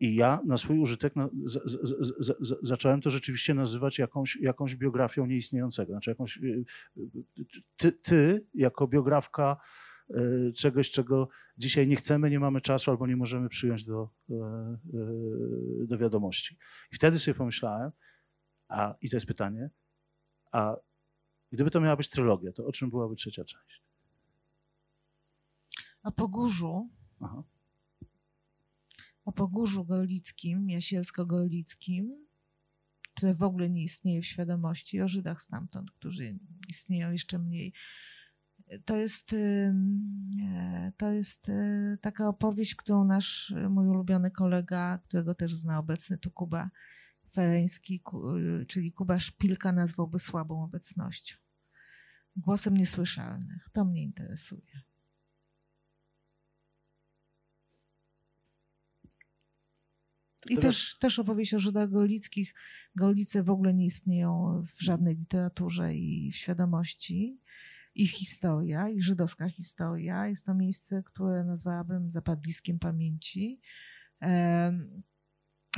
I ja na swój użytek na, z, z, z, zacząłem to rzeczywiście nazywać jakąś, jakąś biografią nieistniejącego. Znaczy jakąś, y, ty, ty jako biografka y, czegoś, czego dzisiaj nie chcemy, nie mamy czasu albo nie możemy przyjąć do, y, y, do wiadomości. I wtedy sobie pomyślałem, a i to jest pytanie, a gdyby to miała być trylogia, to o czym byłaby trzecia część? O Pogórzu, Aha. o Pogórzu Gorlickim, Jasielsko-Gorlickim, które w ogóle nie istnieje w świadomości, o Żydach stamtąd, którzy istnieją jeszcze mniej. To jest, e, to jest e, taka opowieść, którą nasz e, mój ulubiony kolega, którego też zna obecny tu Kuba Fereński, czyli Kuba Szpilka nazwałby słabą obecnością. Głosem niesłyszalnych. To mnie interesuje. I Teraz- też, też opowieść o Żydach Golickich. Golice w ogóle nie istnieją w żadnej literaturze i w świadomości. Ich historia, ich żydowska historia jest to miejsce, które nazwałabym zapadliskiem pamięci.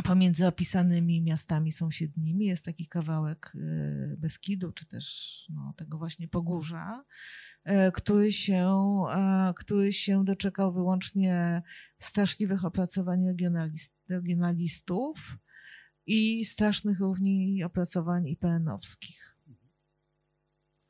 Pomiędzy opisanymi miastami sąsiednimi jest taki kawałek e, Beskidu, czy też no, tego właśnie Pogórza, e, który się, który się doczekał wyłącznie straszliwych opracowań regionalist- regionalistów i strasznych równi opracowań IPN-owskich.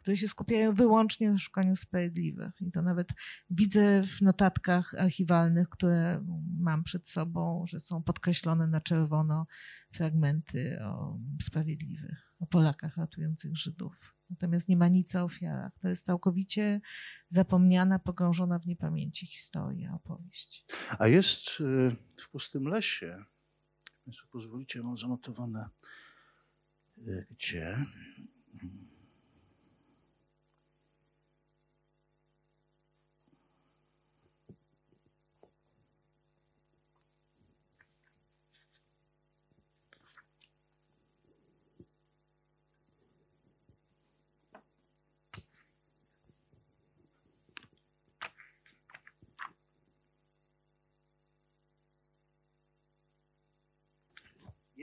Które się skupiają wyłącznie na szukaniu sprawiedliwych. I to nawet widzę w notatkach archiwalnych, które mam przed sobą, że są podkreślone na czerwono fragmenty o sprawiedliwych, o Polakach ratujących Żydów. Natomiast nie ma nic o ofiarach. To jest całkowicie zapomniana, pogrążona w niepamięci historia, opowieść. A jest y, w pustym lesie, Państwo pozwolicie, mam zanotowane y, gdzie.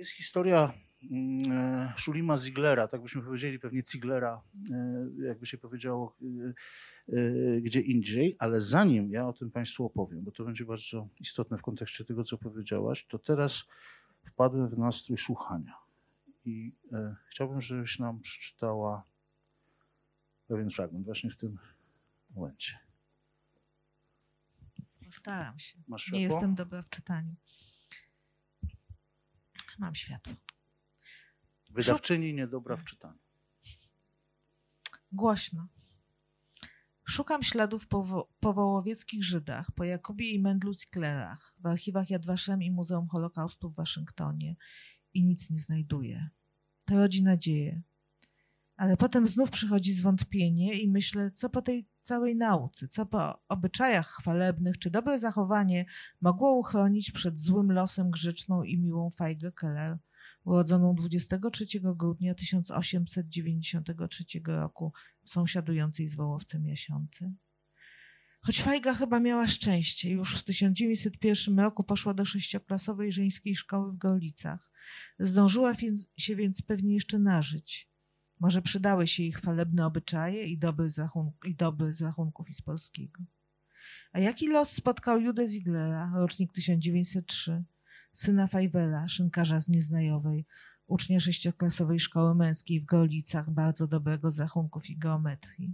Jest historia mm, e, Szulima Ziglera, tak byśmy powiedzieli, pewnie Ziglera, e, jakby się powiedziało e, gdzie indziej, ale zanim ja o tym Państwu opowiem, bo to będzie bardzo istotne w kontekście tego, co powiedziałaś, to teraz wpadłem w nastrój słuchania i chciałbym, żebyś nam przeczytała pewien fragment właśnie w tym momencie. Postaram się. Nie jestem dobra w czytaniu. Mam światło. Wydawczyni niedobra w czytaniu. Głośno. Szukam śladów po, po wołowieckich Żydach, po Jakubie i Mendlu Ziklerach, w archiwach Yad Vashem i Muzeum Holokaustu w Waszyngtonie i nic nie znajduję. To rodzi nadzieję. Ale potem znów przychodzi zwątpienie i myślę, co po tej całej nauce, co po obyczajach chwalebnych, czy dobre zachowanie mogło uchronić przed złym losem grzeczną i miłą Feigę Keller, urodzoną 23 grudnia 1893 roku w sąsiadującej z Wołowcem Jasiący. Choć Fajga chyba miała szczęście, już w 1901 roku poszła do sześcioklasowej żeńskiej szkoły w Gorlicach. Zdążyła się więc pewnie jeszcze nażyć. Może przydały się jej chwalebne obyczaje i zachun- i dobry z rachunków i z polskiego. A jaki los spotkał Judę Ziglera, rocznik 1903, syna Fajwela, szynkarza z Nieznajowej, ucznia sześcioklasowej szkoły męskiej w Gorlicach, bardzo dobrego z rachunków i geometrii.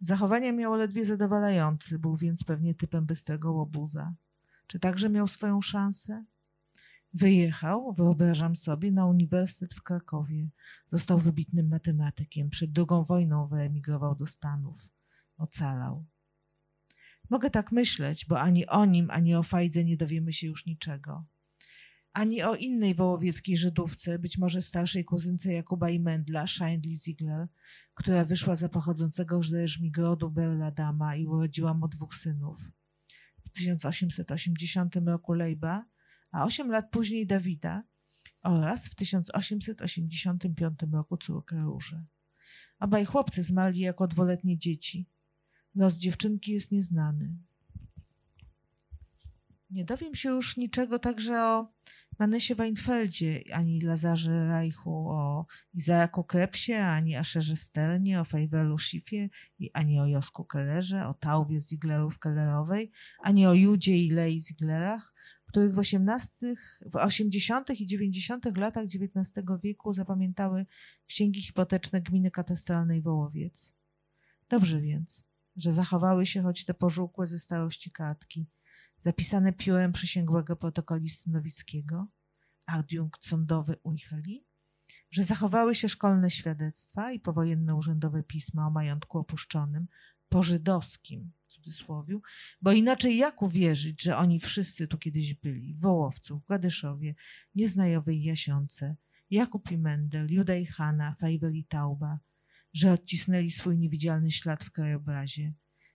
Zachowania miał ledwie zadowalający, był więc pewnie typem bystrego łobuza. Czy także miał swoją szansę? Wyjechał, wyobrażam sobie, na uniwersytet w Krakowie. Został wybitnym matematykiem. Przed drugą wojną wyemigrował do Stanów. Ocalał. Mogę tak myśleć, bo ani o nim, ani o Fajdze nie dowiemy się już niczego. Ani o innej wołowieckiej Żydówce, być może starszej kuzynce Jakuba i Mendla, Scheindli Ziegler, która wyszła za pochodzącego z Żmigrodu Berla Dama i urodziła mu dwóch synów. W 1880 roku Lejba, a osiem lat później Dawida oraz w 1885 roku córkę Różę. Obaj chłopcy zmarli jako dwuletnie dzieci. Los dziewczynki jest nieznany. Nie dowiem się już niczego także o Manesie Weinfeldzie, ani Lazarze Reichu, o Izaaku Krepsie, ani Asherze Sternie, o Fajwelu Schiffie, ani o Josku Kellerze, o Taubie Ziglerów Kellerowej, ani o Judzie i Lei Ziglerach, których w, 18, w 80. i 90. latach XIX wieku zapamiętały księgi hipoteczne gminy katastralnej Wołowiec. Dobrze więc, że zachowały się choć te pożółkłe ze starości kartki, zapisane piórem przysięgłego protokolisty Nowickiego, adiunkt sądowy Ujheli, że zachowały się szkolne świadectwa i powojenne urzędowe pisma o majątku opuszczonym, pożydowskim, w cudzysłowie, bo inaczej jak uwierzyć, że oni wszyscy tu kiedyś byli, w Wołowcu, w Gadyszowie, Nieznajowej Jasiące, Jakub i Mendel, Juda i Hanna, Fajwel i Tauba, że odcisnęli swój niewidzialny ślad w krajobrazie,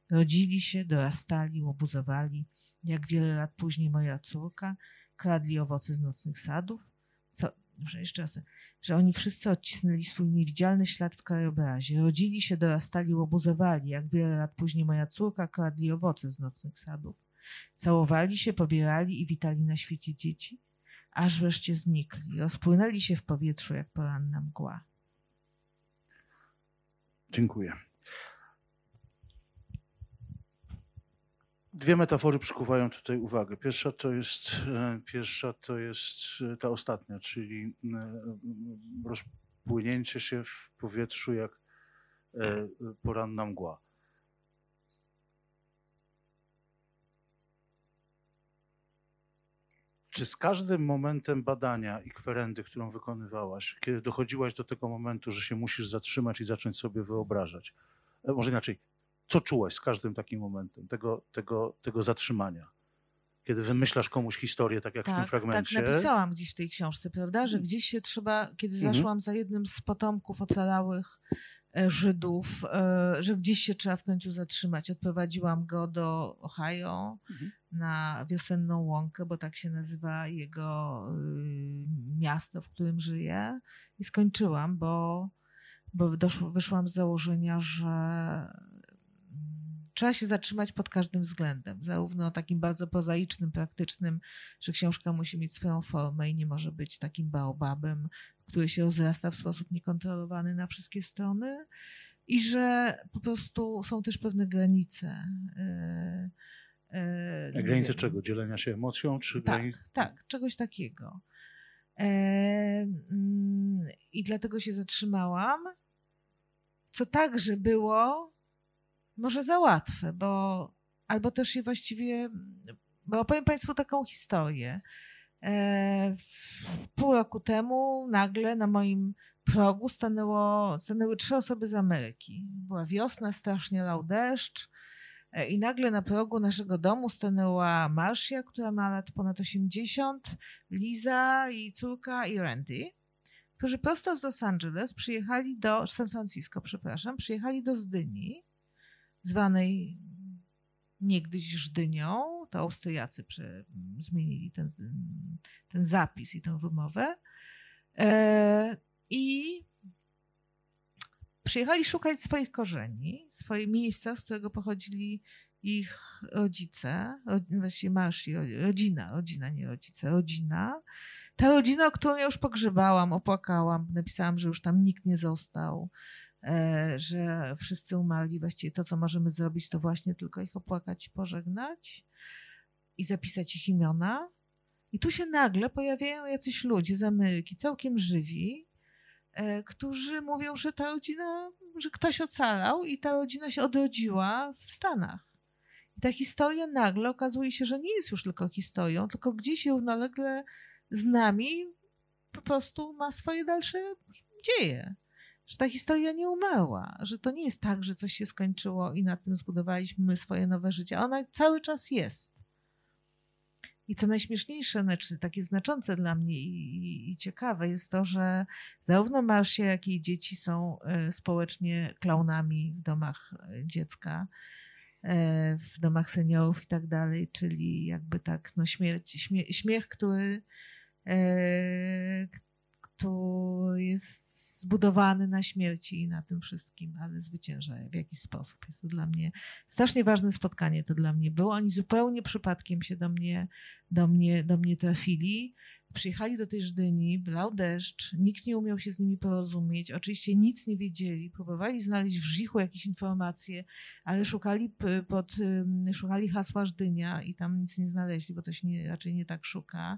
rodzili się, dorastali, łobuzowali, jak wiele lat później moja córka, kradli owoce z nocnych sadów, co, jeszcze raz, że oni wszyscy odcisnęli swój niewidzialny ślad w krajobrazie, rodzili się, dorastali, łobuzowali, jak wiele lat później moja córka, kradli owoce z nocnych sadów, całowali się, pobierali i witali na świecie dzieci, aż wreszcie znikli, rozpłynęli się w powietrzu jak poranna mgła. Dziękuję. Dwie metafory przykuwają tutaj uwagę. Pierwsza to jest, e, pierwsza to jest e, ta ostatnia, czyli e, rozpłynięcie się w powietrzu jak poranna mgła. Czy z każdym momentem badania i kwerendy, którą wykonywałaś, kiedy dochodziłaś do tego momentu, że się musisz zatrzymać i zacząć sobie wyobrażać, może inaczej, co czułaś z każdym takim momentem tego, tego, tego zatrzymania? Kiedy wymyślasz komuś historię, tak jak w tym Tak, fragmencie. tak napisałam gdzieś w tej książce, prawda, że gdzieś się trzeba, kiedy Mhm. zaszłam za jednym z potomków ocalałych e, Żydów, e, że gdzieś się trzeba w końcu zatrzymać. Odprowadziłam go do Ohio Mhm. na wiosenną łąkę, bo tak się nazywa jego y, miasto, w którym żyje i skończyłam, bo, bo doszło, wyszłam z założenia, że mm, trzeba się zatrzymać pod każdym względem, zarówno takim bardzo prozaicznym, praktycznym, że książka musi mieć swoją formę i nie może być takim baobabem, który się rozrasta w sposób niekontrolowany na wszystkie strony i że po prostu są też pewne granice. A nie granice czego? Dzielenia się emocją? Czy Tak, granic- tak, czegoś takiego. E, mm, I dlatego się zatrzymałam, co także było może za łatwe, bo albo też je właściwie, bo opowiem Państwu taką historię. E, Pół roku temu nagle na moim progu stanęło, stanęły trzy osoby z Ameryki. Była wiosna, strasznie lał deszcz. E, I nagle na progu naszego domu stanęła Marcia, która ma lat ponad 80, Liza i córka i Randy, którzy prosto z Los Angeles przyjechali do San Francisco, przepraszam, przyjechali do Zdyni, zwanej niegdyś Żdynią. To Austriacy prze, zmienili ten, ten zapis i tę wymowę. E, I przyjechali szukać swoich korzeni, swoje miejsca, z którego pochodzili ich rodzice, ro- właściwie marsi, ro- rodzina, rodzina, nie rodzice, rodzina. Ta rodzina, o którą ja już pogrzebałam, opłakałam, napisałam, że już tam nikt nie został, że wszyscy umarli. Właściwie to, co możemy zrobić, to właśnie tylko ich opłakać i pożegnać i zapisać ich imiona. I tu się nagle pojawiają jacyś ludzie z Ameryki, całkiem żywi, e, którzy mówią, że ta rodzina, że ktoś ocalał i ta rodzina się odrodziła w Stanach. I ta historia nagle okazuje się, że nie jest już tylko historią, tylko gdzieś równolegle z nami po prostu ma swoje dalsze dzieje. Że ta historia nie umarła, że to nie jest tak, że coś się skończyło i na tym zbudowaliśmy my swoje nowe życie. Ona cały czas jest. I co najśmieszniejsze, znaczy takie znaczące dla mnie i, i, i ciekawe jest to, że zarówno Marsia, jak i dzieci są e, społecznie klaunami w domach e, dziecka, e, w domach seniorów i tak dalej, czyli jakby tak, no śmierć, śmie, śmiech, który, który jest zbudowany na śmierci i na tym wszystkim, ale zwycięża w jakiś sposób. Jest to dla mnie strasznie ważne spotkanie to dla mnie było. Oni zupełnie przypadkiem się do mnie, do mnie, do mnie trafili. Przyjechali do tej Żdyni, brał deszcz, nikt nie umiał się z nimi porozumieć, oczywiście nic nie wiedzieli, próbowali znaleźć w Żichu jakieś informacje, ale szukali, pod, szukali hasła Żdynia i tam nic nie znaleźli, bo to się nie, raczej nie tak szuka.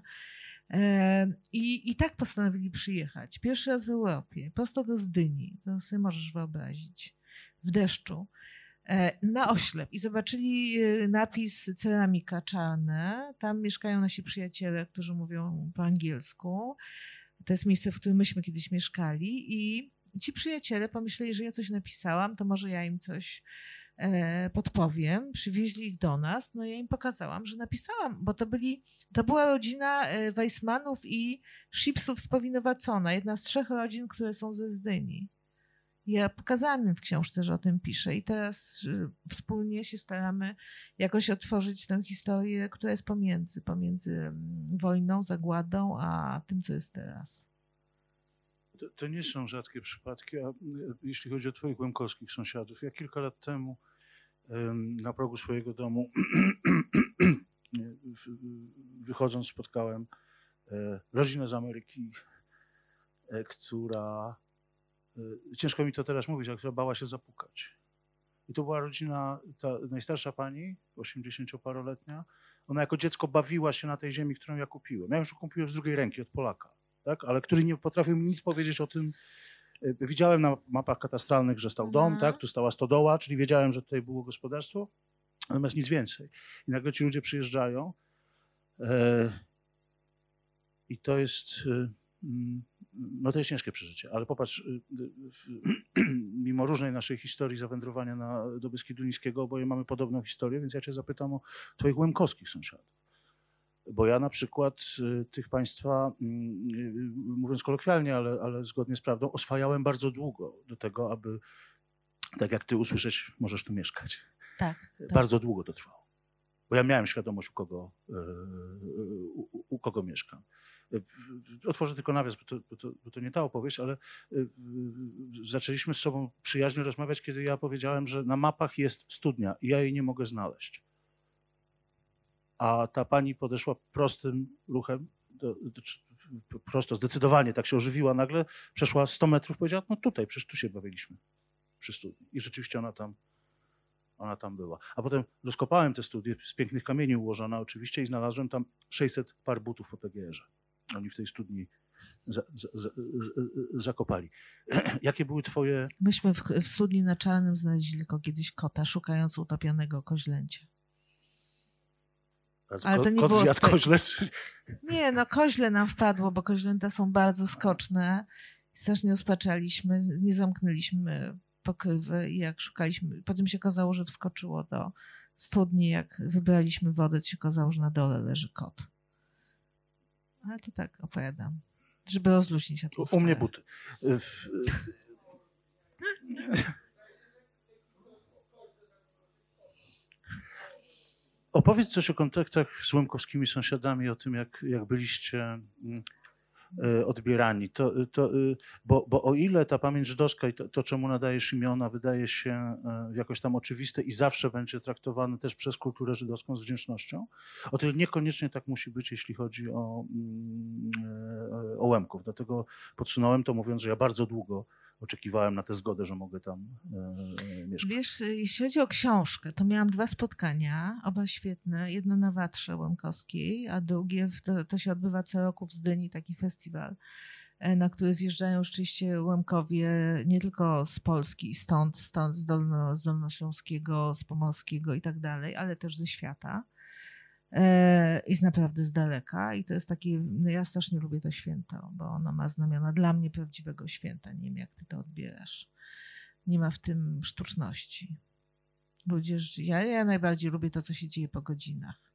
I, I tak postanowili przyjechać. Pierwszy raz w Europie, prosto do Zdyni, to sobie możesz wyobrazić, w deszczu e, na oślep i zobaczyli e, napis ceramika czarne. Tam mieszkają nasi przyjaciele, którzy mówią po angielsku. To jest miejsce, w którym myśmy kiedyś mieszkali i ci przyjaciele pomyśleli, że ja coś napisałam, to może ja im coś podpowiem. Przywieźli ich do nas, no ja im pokazałam, że napisałam, bo to byli, to była rodzina e, Weissmanów i Shipsów z Powinowacona, jedna z trzech rodzin, które są ze Zdyni. Ja pokazałam im w książce, że o tym piszę i teraz y, wspólnie się staramy jakoś otworzyć tę historię, która jest pomiędzy, pomiędzy mm, wojną, zagładą, a tym, co jest teraz. To, to nie są rzadkie przypadki, a y, jeśli chodzi o twoich łemkowskich sąsiadów. Ja kilka lat temu na progu swojego domu wychodząc spotkałem e, rodzinę z Ameryki, e, która, e, ciężko mi to teraz mówić, ale która bała się zapukać. I to była rodzina, ta najstarsza pani, 80-paroletnia, ona jako dziecko bawiła się na tej ziemi, którą ja kupiłem. Ja już ją kupiłem z drugiej ręki od Polaka, tak? ale który nie potrafił mi nic powiedzieć o tym, y, widziałem na mapach katastralnych, że stał dom, Mhm. tak, tu stała stodoła, czyli wiedziałem, że tutaj było gospodarstwo, natomiast nic więcej. I nagle ci ludzie przyjeżdżają e, i to jest, y, mm, no to jest ciężkie przeżycie, ale popatrz, w- mimo różnej naszej historii zawędrowania na, do Beskidu Niskiego, oboje mamy podobną historię, więc ja cię zapytam o twoich łemkowskich sąsiadów. Bo ja na przykład y, tych państwa, mm, y, mówiąc kolokwialnie, ale, ale zgodnie z prawdą, oswajałem bardzo długo do tego, aby, tak jak ty usłyszeć, możesz tu mieszkać. Tak. tak. Bardzo długo to trwało. Bo ja miałem świadomość, u kogo, e, u, u kogo mieszkam. Otworzę tylko nawias, bo to, bo, to, bo to nie ta opowieść, ale zaczęliśmy z sobą przyjaźnie rozmawiać, kiedy ja powiedziałem, że na mapach jest studnia i ja jej nie mogę znaleźć. A ta pani podeszła prostym ruchem, do, do, prosto, zdecydowanie tak się ożywiła nagle, przeszła 100 metrów, powiedziała, no tutaj, przecież tu się bawiliśmy przy studni. I rzeczywiście ona tam, ona tam była. A potem rozkopałem te studnie, z pięknych kamieni ułożone oczywiście i znalazłem tam 600 par butów po PGR-ze. Oni w tej studni za, za, za, zakopali. Jakie były twoje... Myśmy w, w studni na Czarnym znaleźli tylko kiedyś kota, szukając utopionego koźlęcia. Ale to nie kot było zjadł spe- koźle, Nie, no koźle nam wpadło, bo koźlęta są bardzo skoczne. Strasznie ospaczaliśmy, nie zamknęliśmy pokrywy i jak szukaliśmy, potem się okazało, że wskoczyło do studni, jak wybraliśmy wodę, to się okazało, że na dole leży kot. Ale to tak opowiadam, żeby rozluźnić atmosferę. U mnie buty. Opowiedz coś o kontaktach z łemkowskimi sąsiadami, o tym, jak, jak byliście mm, e, odbierani. To, to, y, bo, bo o ile ta pamięć żydowska i to, to, czemu nadajesz imiona, wydaje się e, jakoś tam oczywiste i zawsze będzie traktowane też przez kulturę żydowską z wdzięcznością, o tyle niekoniecznie tak musi być, jeśli chodzi o, mm, e, o Łemków. Dlatego podsunąłem to mówiąc, że ja bardzo długo oczekiwałem na tę zgodę, że mogę tam e, mieszkać. Wiesz, jeśli chodzi o książkę, to miałam dwa spotkania, oba świetne. Jedno na Watrze Łemkowskiej, a drugie, to, to się odbywa co roku w Zdyni, taki festiwal, e, na który zjeżdżają rzeczywiście Łemkowie nie tylko z Polski, stąd, stąd z, Dolno, z Dolnośląskiego, z Pomorskiego i tak dalej, ale też ze świata. E, z naprawdę z daleka. I to jest takie, no ja strasznie lubię to święto, bo ono ma znamiona dla mnie prawdziwego święta. Nie wiem, jak ty to odbierasz nie ma w tym sztuczności. Ludzie, ja, ja najbardziej lubię to, co się dzieje po godzinach.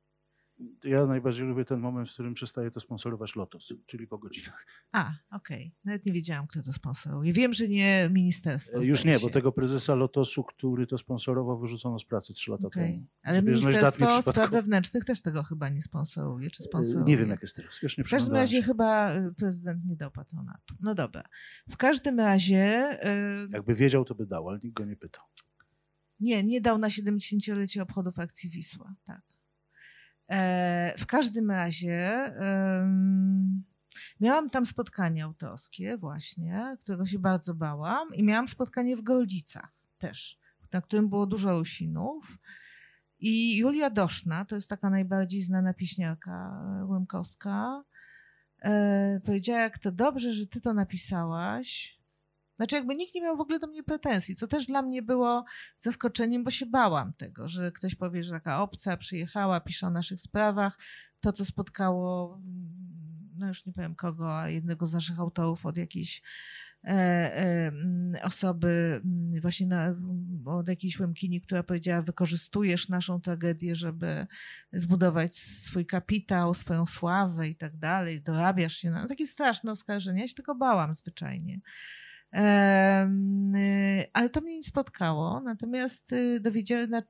Ja najbardziej lubię ten moment, w którym przestaje to sponsorować Lotos, czyli po godzinach. A, okej. Nawet nie wiedziałam, kto to sponsoruje. Wiem, że nie ministerstwo. E, Już nie, bo się. tego prezesa Lotosu, który to sponsorował, wyrzucono z pracy trzy lata Okej. temu. Ale Ministerstwo Spraw Wewnętrznych też tego chyba nie sponsoruje, czy E, sponsoruje? Nie wiem, jak jest teraz. Wiesz, nie W każdym razie się. chyba y, prezydent nie dał patronatu. No dobra. W każdym razie Jakby wiedział, to by dał, ale nikt go nie pytał. Nie, nie dał na 70-lecie obchodów akcji Wisła. Tak. E, w każdym razie miałam tam spotkanie autorskie właśnie, którego się bardzo bałam i miałam spotkanie w Goldzicach też, na którym było dużo Rusinów. I Julia Doszna, to jest taka najbardziej znana pieśniarka e, łemkowska, e, powiedziała, jak to dobrze, że ty to napisałaś. Znaczy jakby nikt nie miał w ogóle do mnie pretensji, co też dla mnie było zaskoczeniem, bo się bałam tego, że ktoś powie, że taka obca przyjechała, pisze o naszych sprawach. To, co spotkało, no już nie powiem kogo, a jednego z naszych autorów od jakiejś e, e, mm, osoby, mm, właśnie na, od jakiejś łemkini, która powiedziała, wykorzystujesz naszą tragedię, żeby zbudować swój kapitał, swoją sławę i tak dalej, dorabiasz się no, takie straszne oskarżenia. Ja się tego bałam zwyczajnie. Y, Ale to mnie nie spotkało. Natomiast y,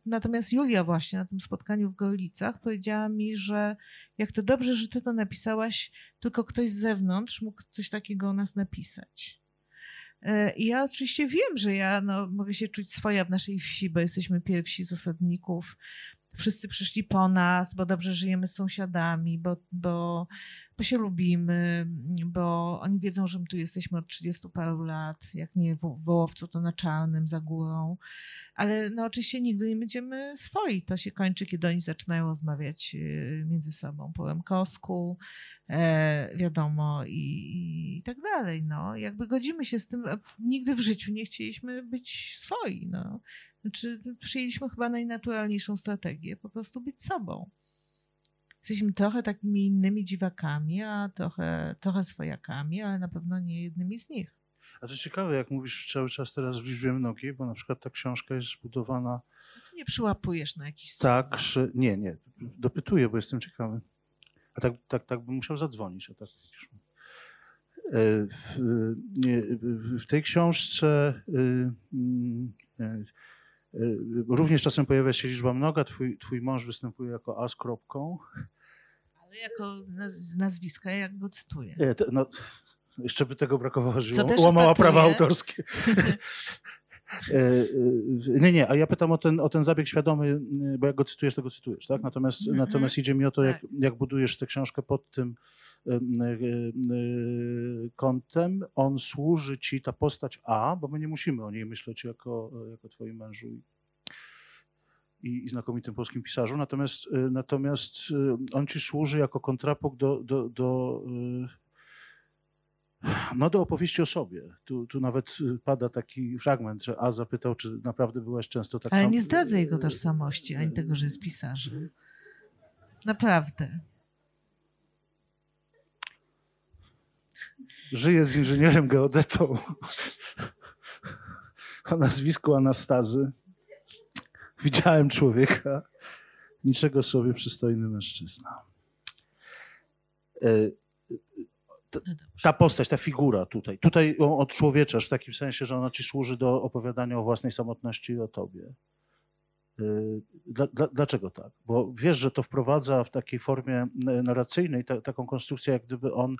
natomiast Julia właśnie na tym spotkaniu w Gorlicach powiedziała mi, że jak to dobrze, że ty to napisałaś, tylko ktoś z zewnątrz mógł coś takiego o nas napisać. E, I ja oczywiście wiem, że ja no, mogę się czuć swoja w naszej wsi, bo jesteśmy pierwsi z osadników. Wszyscy przyszli po nas, bo dobrze żyjemy z sąsiadami, bo, bo bo się lubimy, bo oni wiedzą, że my tu jesteśmy od 30 paru lat, jak nie w Wołowcu, to na Czarnym, za górą. Ale no oczywiście nigdy nie będziemy swoi. To się kończy, kiedy oni zaczynają rozmawiać y, między sobą po Łemkowsku, e, wiadomo, i, i tak dalej. No. Jakby godzimy się z tym, nigdy w życiu nie chcieliśmy być swoi. No. Znaczy, przyjęliśmy chyba najnaturalniejszą strategię, po prostu być sobą jesteśmy trochę takimi innymi dziwakami, a trochę, trochę swojakami, ale na pewno nie jednymi z nich. A to ciekawe, jak mówisz cały czas teraz w liczbie mnogiej, bo na przykład ta książka jest zbudowana. Ty nie przyłapujesz na jakiś Tak, że. Nie, nie. Dopytuję, bo jestem ciekawy. A tak, tak, tak bym musiał zadzwonić. A tak, e, w, w tej książce y, e, e, również czasem pojawia się liczba mnoga. Twój, twój mąż występuje jako A z kropką jako z nazwiska, jak go cytuję. Nie, to, no, jeszcze by tego brakowało, że łamała prawa autorskie. E, e, nie, nie, a ja pytam o ten, o ten zabieg świadomy, bo jak go cytujesz, to go cytujesz, tak? Natomiast, mm -hmm. natomiast idzie mi o to, jak, tak. jak budujesz tę książkę pod tym e, kątem. On służy ci, ta postać A, bo my nie musimy o niej myśleć jako, jako twoim mężu i, i znakomitym polskim pisarzu, natomiast, y, natomiast y, on ci służy jako kontrapunkt do, do, do, y, no do opowieści o sobie. Tu, tu nawet pada taki fragment, że A zapytał, czy naprawdę byłaś często tak Ale nie zdradza jego tożsamości, ani tego, że jest pisarzem. Naprawdę. Żyje z inżynierem geodetą o nazwisku Anastazy. Widziałem człowieka, niczego sobie przystojny mężczyzna. E, ta, no ta postać, ta figura tutaj, tutaj ją odczłowieczasz w takim sensie, że ona ci służy do opowiadania o własnej samotności i o tobie. E, dla, dla, dlaczego tak? Bo wiesz, że to wprowadza w takiej formie narracyjnej ta, taką konstrukcję, jak gdyby on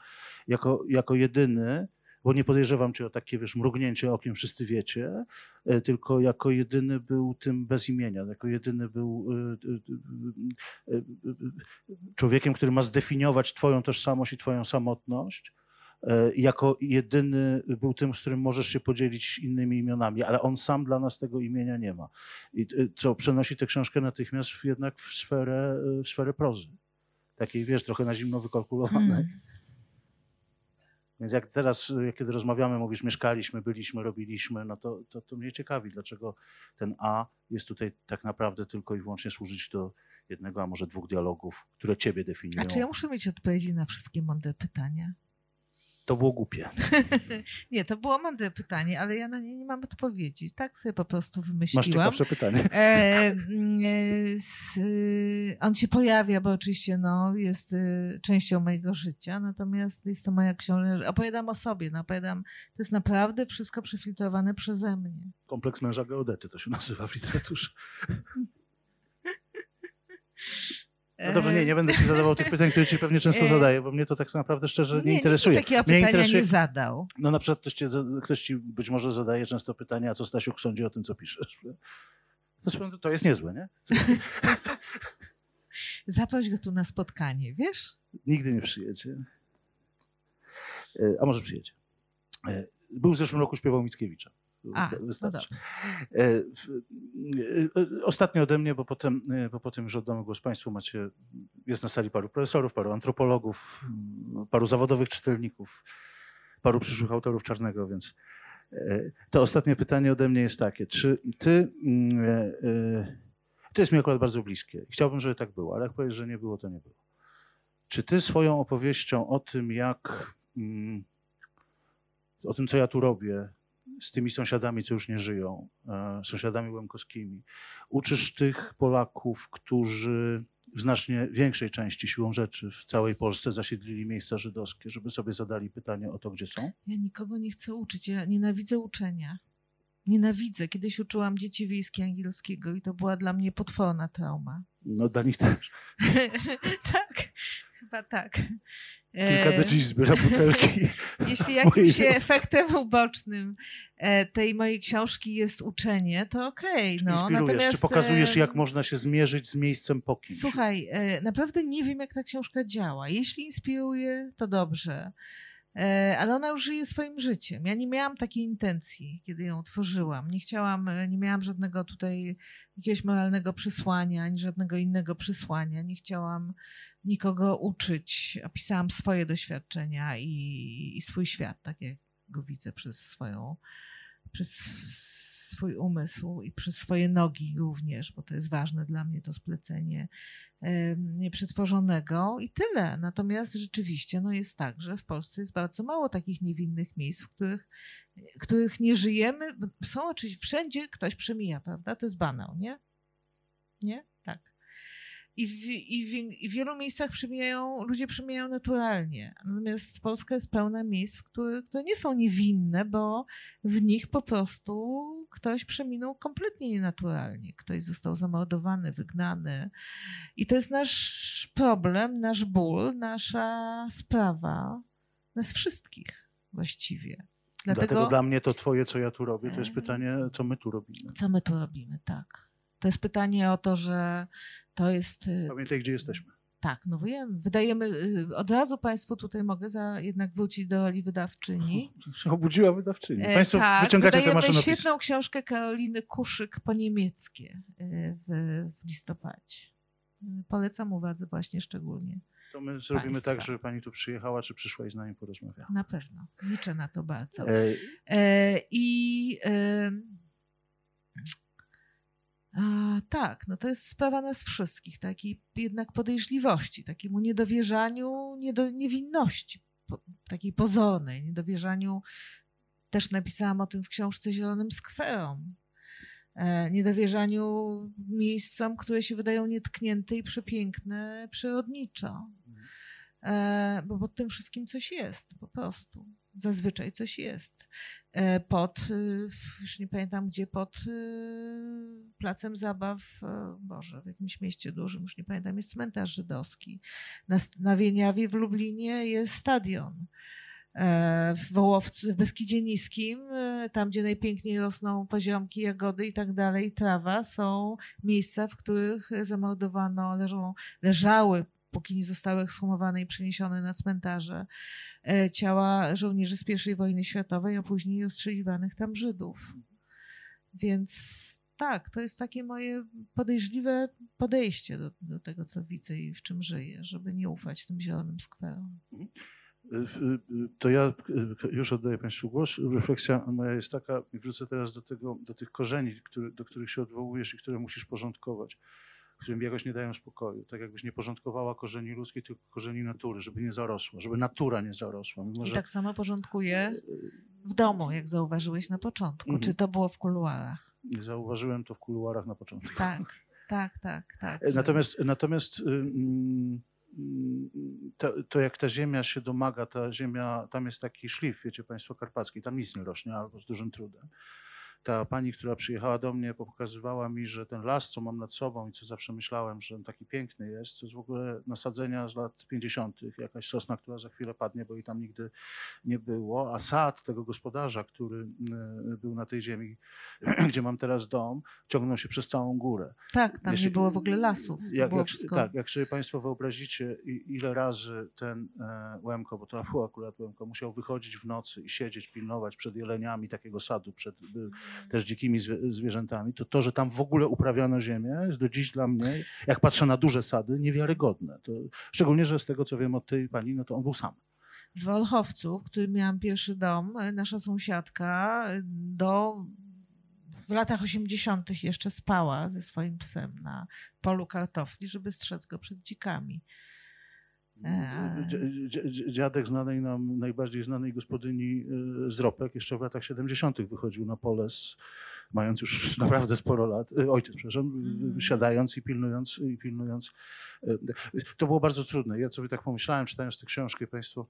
jako, jako jedyny bo nie podejrzewam cię o takie, wiesz, mrugnięcie okiem, wszyscy wiecie, e, tylko jako jedyny był tym bez imienia, jako jedyny był e, e, człowiekiem, który ma zdefiniować twoją tożsamość i twoją samotność, jako jedyny był tym, z którym możesz się podzielić innymi imionami, ale on sam dla nas tego imienia nie ma. I co przenosi tę książkę natychmiast jednak w sferę, w sferę prozy. Takiej, wiesz, trochę na zimno wykalkulowanej. Hmm. Więc jak teraz, y, kiedy rozmawiamy, mówisz, mieszkaliśmy, byliśmy, robiliśmy, no to, to, to mnie ciekawi, dlaczego ten A jest tutaj tak naprawdę tylko i wyłącznie służyć do jednego, a może dwóch dialogów, które ciebie definiują. A czy ja muszę mieć odpowiedzi na wszystkie mądre pytania? To było głupie. nie, to było mądre pytanie, ale ja na nie nie mam odpowiedzi. Tak sobie po prostu wymyśliłam. Masz ciekawsze pytanie. E, e, s, on się pojawia, bo oczywiście no, jest y, częścią mojego życia, natomiast jest to moja książka. Opowiadam o sobie, no, opowiadam, to jest naprawdę wszystko przefiltrowane przeze mnie. Kompleks męża geodety to się nazywa w literaturze. No dobrze, nie, nie będę ci zadawał tych pytań, które ci pewnie często e, zadaję, bo mnie to tak naprawdę szczerze nie, nie interesuje. Nie, takiego pytania interesuje... nie zadał. No na przykład ktoś, cię, ktoś ci być może zadaje często pytania, a co Stasiuk sądzi o tym, co piszesz. To, to jest niezłe, nie? Zaproś go tu na spotkanie, wiesz? Nigdy nie przyjedzie. E, a może przyjedzie. E, był w zeszłym roku, śpiewał Mickiewicza. A, no wystarczy. No Ostatnio ode mnie, bo potem, bo potem już oddamy głos Państwu. Macie, jest na sali paru profesorów, paru antropologów, paru zawodowych czytelników, paru przyszłych autorów czarnego, więc to ostatnie pytanie ode mnie jest takie. Czy ty, mm, to jest mi akurat bardzo bliskie. Chciałbym, żeby tak było, ale jak powiesz, że nie było, to nie było. Czy ty swoją opowieścią o tym, jak mm, o tym, co ja tu robię, z tymi sąsiadami, co już nie żyją, e, sąsiadami łemkowskimi. Uczysz tych Polaków, którzy w znacznie większej części siłą rzeczy w całej Polsce zasiedlili miejsca żydowskie, żeby sobie zadali pytanie o to, gdzie są? Ja nikogo nie chcę uczyć. Ja nienawidzę uczenia. Nienawidzę. Kiedyś uczyłam dzieci wiejskie angielskiego i to była dla mnie potworna trauma. No dla nich też. tak, chyba tak. Kilka E, do dziś zbiera butelki. Jeśli jakimś efektem ubocznym e, tej mojej książki jest uczenie, to okej. no. Inspirujesz, Natomiast, czy pokazujesz, e, jak można się zmierzyć z miejscem po kimś. Słuchaj, e, naprawdę nie wiem, jak ta książka działa. Jeśli inspiruje, to dobrze. E, Ale ona już żyje swoim życiem. Ja nie miałam takiej intencji, kiedy ją tworzyłam. Nie chciałam, e, nie miałam żadnego tutaj jakiegoś moralnego przesłania, ani żadnego innego przesłania. Nie chciałam nikogo uczyć. Opisałam swoje doświadczenia i, i swój świat, tak jak go widzę przez swoją, przez swój umysł i przez swoje nogi również, bo to jest ważne dla mnie to splecenie przetworzonego i tyle. Natomiast rzeczywiście no jest tak, że w Polsce jest bardzo mało takich niewinnych miejsc, w których, których nie żyjemy. Są oczywiście, wszędzie ktoś przemija, prawda? To jest banał, nie? Nie? I w, i, w, I w wielu miejscach ludzie przemijają naturalnie. Natomiast Polska jest pełna miejsc, w których, które nie są niewinne, bo w nich po prostu ktoś przeminął kompletnie nienaturalnie. Ktoś został zamordowany, wygnany. I to jest nasz problem, nasz ból, nasza sprawa, nas wszystkich właściwie. Dlatego, Dlatego, dla mnie to twoje, co ja tu robię, to jest E. pytanie, co my tu robimy. co my tu robimy, tak. To jest pytanie o to, że to jest y, Pamiętaj, gdzie jesteśmy. Tak, no wiem. Wydajemy, y, od razu Państwu tutaj mogę za, jednak wrócić do roli wydawczyni. Obudziła wydawczyni. E, Państwo tak, wyciągacie te wydajemy maszynopisy. świetną książkę Karoliny Kuszyk po niemieckie y, w, w listopadzie. Polecam uwadze właśnie szczególnie. To my zrobimy państwa. tak, żeby pani tu przyjechała, czy przyszła i z nami porozmawiała. Na pewno. Liczę na to bardzo. E, E, I a, tak, no to jest sprawa nas wszystkich, takiej jednak podejrzliwości, takiemu niedowierzaniu, niedo, niewinności, po, takiej pozornej, niedowierzaniu. Też napisałam o tym w książce Zielonym Skwerom. E, niedowierzaniu miejscom, które się wydają nietknięte i przepiękne przyrodniczo. E, bo pod tym wszystkim coś jest, po prostu. Zazwyczaj coś jest. E, Pod, w- już nie pamiętam gdzie, pod y, placem zabaw, e, Boże, w jakimś mieście dużym, już nie pamiętam, jest cmentarz żydowski. Na, na Wieniawie w Lublinie jest stadion. E, W Wołowcu, w Beskidzie Niskim, e, tam gdzie najpiękniej rosną poziomki, jagody i tak dalej, trawa, są miejsca, w których zamordowano, leżą, leżały póki nie zostały ekshumowane i przeniesione na cmentarze e, ciała żołnierzy z I wojny światowej, a później ostrzeliwanych tam Żydów. Więc tak, to jest takie moje podejrzliwe podejście do, do tego, co widzę i w czym żyję, żeby nie ufać tym zielonym skwerom. w- To ja e, już oddaję Państwu głos. Refleksja moja jest taka, wrócę teraz do, tego, do tych korzeni, który, do których się odwołujesz i które musisz porządkować, którym jakoś nie dają spokoju. Tak jakbyś nie porządkowała korzeni ludzkiej, tylko korzeni natury, żeby nie zarosła, żeby natura nie zarosła. Mimo, I że, tak samo porządkuję w domu, jak zauważyłeś na początku. Mhm. Czy to było w kuluarach? nie zauważyłem to w kuluarach na początku. Tak, tak, tak, tak. E, Natomiast, natomiast ym, ym, to, to jak ta ziemia się domaga, ta ziemia, tam jest taki szlif, wiecie Państwo, karpacki, tam nic nie rośnie albo z dużym trudem. Ta pani, która przyjechała do mnie, pokazywała mi, że ten las, co mam nad sobą i co zawsze myślałem, że on taki piękny jest, to jest w ogóle nasadzenia z lat 50., jakaś sosna, która za chwilę padnie, bo jej tam nigdy nie było, a sad tego gospodarza, który y, był na tej ziemi, gdzie mam teraz dom, ciągnął się przez całą górę. tak, tam Jeśli- nie było w ogóle lasów. Jak, jak, tak, jak sobie Państwo wyobrazicie, ile razy ten e, Łemko, bo to było akurat Łemko, musiał wychodzić w nocy i siedzieć, pilnować przed jeleniami takiego sadu, przed też dzikimi zwie, zwierzętami, to to, że tam w ogóle uprawiano ziemię, jest do dziś dla mnie, jak patrzę na duże sady, niewiarygodne. To, szczególnie, że z tego, co wiem od tej pani, no to on był sam. w Olchowcu, w którym miałam pierwszy dom, e, nasza sąsiadka e, do w latach 80. jeszcze spała ze swoim psem na polu kartofli, żeby strzec go przed dzikami. Dzi- Dziadek znanej nam, najbardziej znanej gospodyni y, z Ropek, jeszcze w latach 70. wychodził na pole, z, mając już naprawdę sporo lat, y, ojciec, przepraszam, Mhm. siadając i pilnując, i pilnując. To było bardzo trudne. Ja sobie tak pomyślałem, czytając tę książkę, Państwo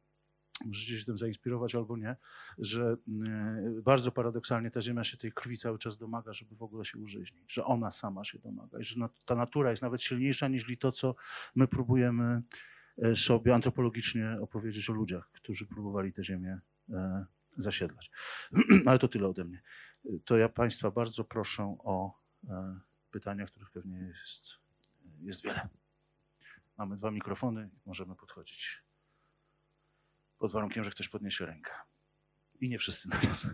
możecie się tym zainspirować albo nie, że bardzo paradoksalnie ta ziemia się tej krwi cały czas domaga, żeby w ogóle się użyźnić, że ona sama się domaga i że ta natura jest nawet silniejsza niż to, co my próbujemy e, sobie antropologicznie opowiedzieć o ludziach, którzy próbowali tę ziemię e, zasiedlać. Ale to tyle ode mnie. To ja Państwa bardzo proszę o e, pytania, których pewnie jest, jest wiele. Mamy dwa mikrofony, możemy podchodzić. Pod warunkiem, że ktoś podniesie rękę. I nie wszyscy naraz.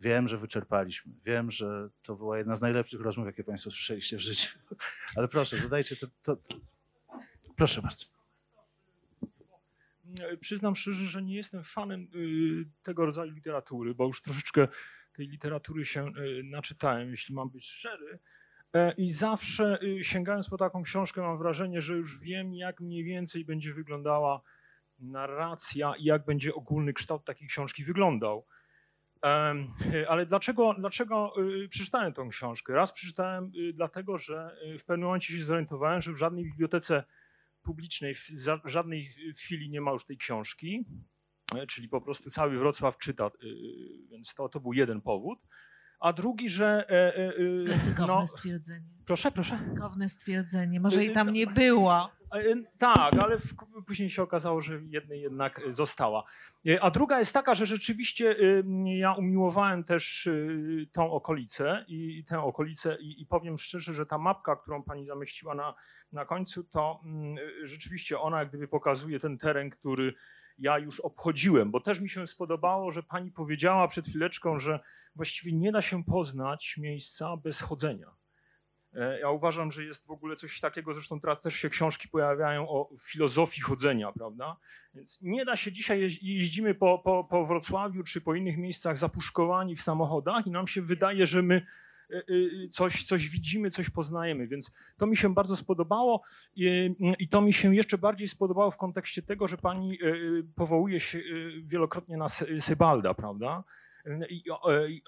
Wiem, że wyczerpaliśmy. Wiem, że to była jedna z najlepszych rozmów, jakie Państwo słyszeliście w życiu. Ale proszę, zadajcie to. to. Proszę bardzo. Przyznam szczerze, że nie jestem fanem y, tego rodzaju literatury, bo już troszeczkę tej literatury się y, naczytałem, jeśli mam być szczery. E, I zawsze y, sięgając po taką książkę, mam wrażenie, że już wiem, jak mniej więcej będzie wyglądała narracja i jak będzie ogólny kształt takiej książki wyglądał. Ale dlaczego, dlaczego przeczytałem tą książkę? Raz przeczytałem dlatego, że w pewnym momencie się zorientowałem, że w żadnej bibliotece publicznej w żadnej chwili nie ma już tej książki, e, czyli po prostu cały Wrocław czyta, więc to, to był jeden powód. A drugi, że. E, e, Ryzykowne no, stwierdzenie. Proszę, proszę. Ryzykowne stwierdzenie. Może i tam nie było. Tak, ale później się okazało, że jednej jednak została. A druga jest taka, że rzeczywiście ja umiłowałem też tą okolicę i tę okolicę i, i powiem szczerze, że ta mapka, którą pani zamieściła na, na końcu, to mm, rzeczywiście ona jak gdyby pokazuje ten teren, który ja już obchodziłem, bo też mi się spodobało, że pani powiedziała przed chwileczką, że właściwie nie da się poznać miejsca bez chodzenia. E, ja uważam, że jest w ogóle coś takiego, zresztą teraz też się książki pojawiają o filozofii chodzenia, prawda? Więc nie da się dzisiaj, jeździmy po, po, po Wrocławiu czy po innych miejscach zapuszkowani w samochodach i nam się wydaje, że my e, e, coś, coś widzimy, coś poznajemy, więc to mi się bardzo spodobało i, i to mi się jeszcze bardziej spodobało w kontekście tego, że pani powołuje się wielokrotnie na Sebalda, prawda? I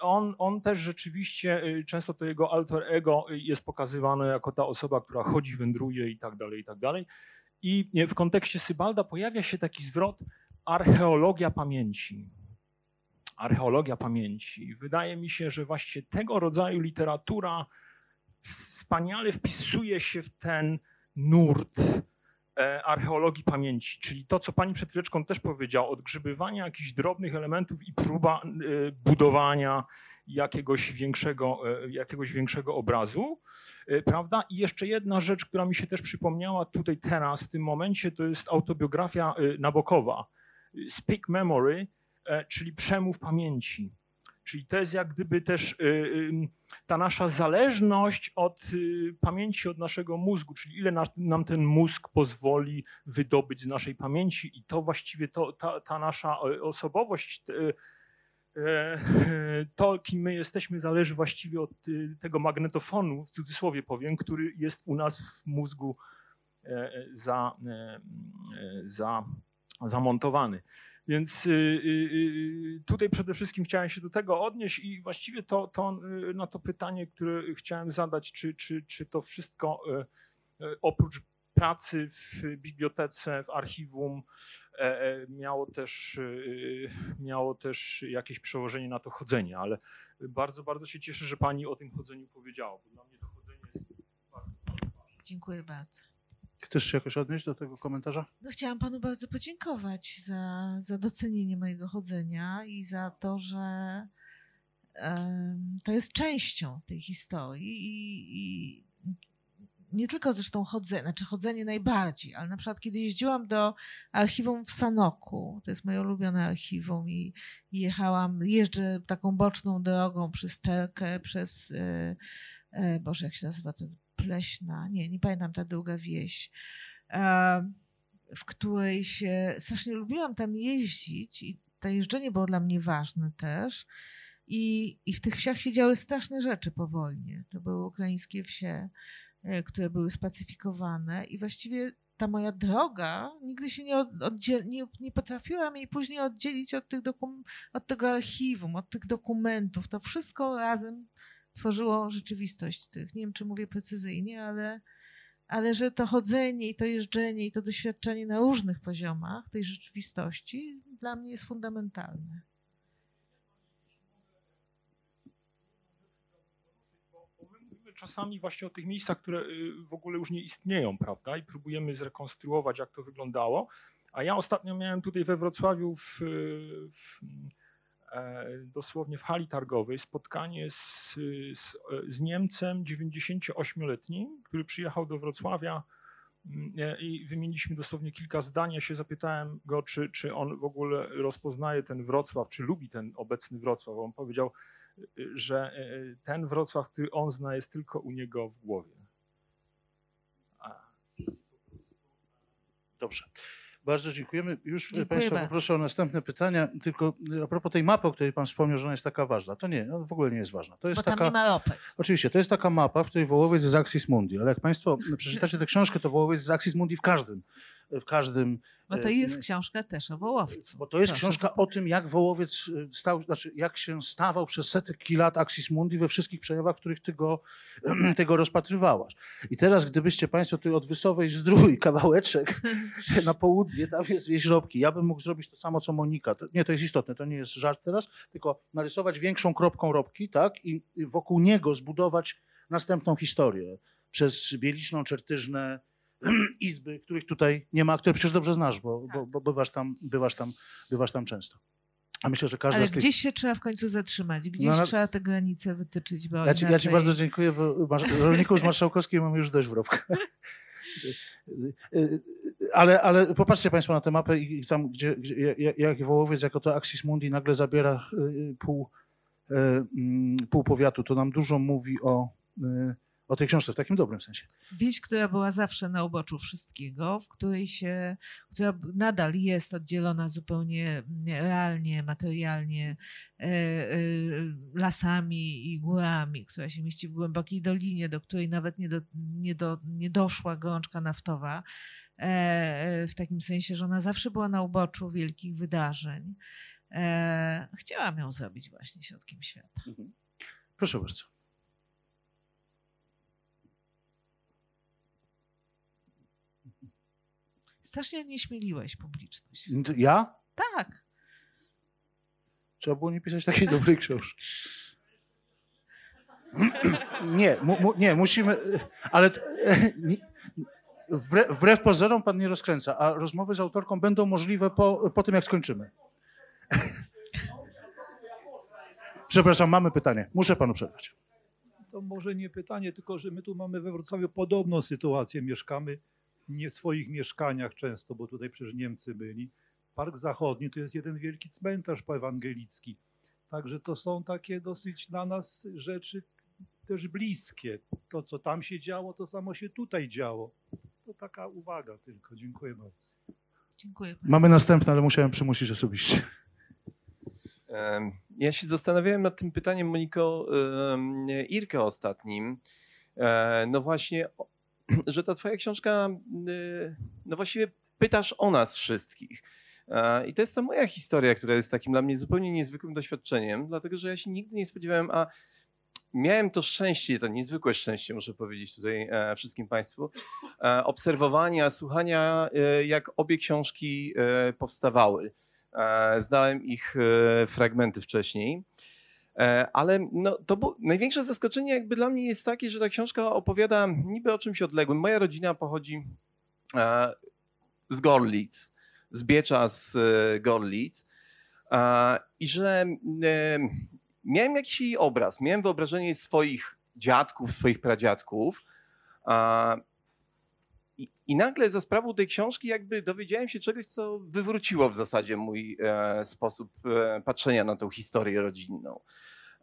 on, on też rzeczywiście, y, często to jego alter ego jest pokazywane jako ta osoba, która chodzi, wędruje i tak dalej, i tak dalej. I w kontekście Sybalda pojawia się taki zwrot archeologia pamięci. Archeologia pamięci. Wydaje mi się, że właśnie tego rodzaju literatura wspaniale wpisuje się w ten nurt E, archeologii pamięci, czyli to, co pani przed chwileczką też powiedziała, odgrzybywania jakichś drobnych elementów i próba e, budowania jakiegoś większego, e, jakiegoś większego obrazu, prawda? I jeszcze jedna rzecz, która mi się też przypomniała tutaj teraz, w tym momencie, to jest autobiografia Nabokowa, Speak Memory, czyli przemów pamięci. Czyli to jest jak gdyby też y, y, ta nasza zależność od y, pamięci, od naszego mózgu, czyli ile nam ten mózg pozwoli wydobyć z naszej pamięci i to właściwie to, ta, ta nasza osobowość, to kim my jesteśmy zależy właściwie od tego magnetofonu, w cudzysłowie powiem, który jest u nas w mózgu za, za, zamontowany. Więc y, y, y, tutaj przede wszystkim chciałem się do tego odnieść i właściwie to, to na to pytanie, które chciałem zadać, czy, czy, czy to wszystko oprócz pracy w bibliotece, w archiwum e, e, miało też, miało też jakieś przełożenie na to chodzenie, ale bardzo, bardzo się cieszę, że Pani o tym chodzeniu powiedziała, bo dla mnie to chodzenie jest bardzo, bardzo ważne. Dziękuję bardzo. Chcesz się jakoś odnieść do tego komentarza? No chciałam panu bardzo podziękować za, za docenienie mojego chodzenia i za to, że to jest częścią tej historii i, i nie tylko zresztą chodzenie, znaczy chodzenie najbardziej, ale na przykład kiedy jeździłam do archiwum w Sanoku, to jest moje ulubione archiwum i, i jechałam, jeżdżę taką boczną drogą przez Terkę, przez, e, e, Boże, jak się nazywa ten Pleśna, nie, nie pamiętam ta druga wieś, w której się strasznie lubiłam tam jeździć i to jeżdżenie było dla mnie ważne też. I, I w tych wsiach się działy straszne rzeczy po wojnie. To były ukraińskie wsie, e, które były spacyfikowane i właściwie ta moja droga nigdy się nie, oddziel, nie, nie potrafiłam jej później oddzielić od, tych dokum, od tego archiwum, od tych dokumentów. To wszystko razem tworzyło rzeczywistość tych. Nie wiem, czy mówię precyzyjnie, ale, ale że to chodzenie i to jeżdżenie i to doświadczenie na różnych poziomach tej rzeczywistości dla mnie jest fundamentalne. czasami właśnie o tych miejscach, które y, w ogóle już nie istnieją, prawda? I próbujemy zrekonstruować, jak to wyglądało. A ja ostatnio miałem tutaj we Wrocławiu w, w, dosłownie w hali targowej spotkanie z, z, z Niemcem 98-letnim, który przyjechał do Wrocławia mm, e, i wymieniliśmy dosłownie kilka zdań. Ja się zapytałem go, czy, czy on w ogóle rozpoznaje ten Wrocław, czy lubi ten obecny Wrocław. On powiedział, że e, ten Wrocław, który on zna, jest tylko u niego w głowie. Dobrze. Bardzo dziękujemy. Już Dziękuję Państwa bardzo. poproszę o następne pytania. Tylko a propos tej mapy, o której Pan wspomniał, że ona jest taka ważna. To nie, no w ogóle nie jest ważna. To jest Bo tam taka, nie ma ropek. Oczywiście, to jest taka mapa, w której Wołowiec jest Axis Mundi, ale jak Państwo przeczytacie tę książkę, to Wołowiec jest Axis Mundi w każdym, w każdym Bo to E, jest książka też o Wołowcu. Bo to jest Proszę książka o tym, jak Wołowiec y, stał, znaczy jak się stawał przez setki lat Axis Mundi we wszystkich przejawach, w których ty go, ty go rozpatrywałaś. I teraz, gdybyście Państwo tu od Wysowej zdrój kawałeczek na południe, tam jest wieś Żobki. Ja bym mógł zrobić to samo, co Monika. To, nie, to jest istotne, to nie jest żart teraz, tylko narysować większą kropką Robki, tak? I i wokół niego zbudować następną historię przez Bieliczną, Czertyżnę, izby, których tutaj nie ma, które przecież dobrze znasz, bo, bo, bo bywasz, tam, bywasz, tam, bywasz tam często. A myślę, że każda Ale tych... gdzieś się trzeba w końcu zatrzymać, gdzieś No, no- trzeba te granice wytyczyć, bo Ja ci, ja ci inaczej- bardzo dziękuję, bo masz- rolników z Marszałkowskiej mamy już dość w Robkę. Ale, ale popatrzcie Państwo na tę mapę i tam, gdzie, gdzie jak- jak Wołowiec jako to Axis Mundi nagle zabiera y, pół, y, mm, pół powiatu, to nam dużo mówi o, y, o tej książce w takim dobrym sensie. Wieś, która była zawsze na uboczu wszystkiego, w której się, która nadal jest oddzielona zupełnie realnie, materialnie e, e, lasami i górami, która się mieści w głębokiej dolinie, do której nawet nie, do, nie, do, nie doszła gorączka naftowa. e, e, W takim sensie, że ona zawsze była na uboczu wielkich wydarzeń. E, Chciałam ją zrobić właśnie środkiem świata. Proszę bardzo. Strasznie nie śmieliłeś publiczność. Ja? Tak. Trzeba było nie pisać takiej dobrej książki. Nie, mu, mu, nie, musimy, ale nie, wbrew, wbrew pozorom pan nie rozkręca, a rozmowy z autorką będą możliwe po, po tym, jak skończymy. Przepraszam, mamy pytanie. Muszę panu przerwać. To może nie pytanie, tylko że my tu mamy we Wrocławiu podobną sytuację. Mieszkamy nie swoich mieszkaniach często, bo tutaj przecież Niemcy byli. Park Zachodni to jest jeden wielki cmentarz poewangelicki. Także to są takie dosyć dla nas rzeczy też bliskie. To, co tam się działo, to samo się tutaj działo. To taka uwaga tylko. Dziękuję bardzo. Dziękuję. Mamy następne, ale musiałem przymusić osobiście. Ja się zastanawiałem nad tym pytaniem, Moniko, Irkę ostatnim. E, No właśnie, że ta twoja książka, y, no właściwie pytasz o nas wszystkich. I to jest ta moja historia, która jest takim dla mnie zupełnie niezwykłym doświadczeniem, dlatego że ja się nigdy nie spodziewałem, a miałem to szczęście, to niezwykłe szczęście, muszę powiedzieć tutaj e, wszystkim Państwu, e, obserwowania, słuchania, e, jak obie książki powstawały. Znałem ich fragmenty wcześniej. E, Ale no, to było, największe zaskoczenie jakby dla mnie jest takie, że ta książka opowiada niby o czymś odległym. Moja rodzina pochodzi e, z Gorlic, z Biecza z e, Gorlic i że miałem jakiś jej obraz, miałem wyobrażenie swoich dziadków, swoich pradziadków i, I nagle za sprawą tej książki jakby dowiedziałem się czegoś, co wywróciło w zasadzie mój e, sposób e, patrzenia na tą historię rodzinną.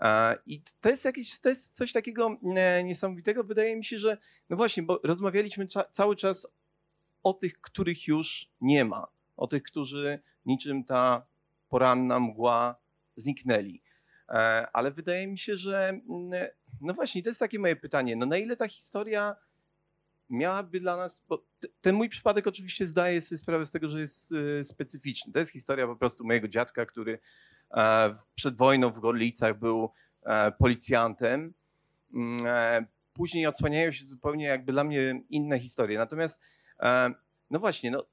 E, I to jest, jakieś, to jest coś takiego e, niesamowitego. Wydaje mi się, że no właśnie, bo rozmawialiśmy cza, cały czas o tych, których już nie ma. O tych, którzy niczym ta poranna mgła zniknęli. E, ale wydaje mi się, że mm, no właśnie, to jest takie moje pytanie. No na ile ta historia miałaby dla nas, ten mój przypadek oczywiście zdaje sobie sprawę z tego, że jest e, specyficzny. To jest historia po prostu mojego dziadka, który e, przed wojną w Gorlicach był e, policjantem. Mm, Później odsłaniają się zupełnie jakby dla mnie inne historie. Natomiast no właśnie, no,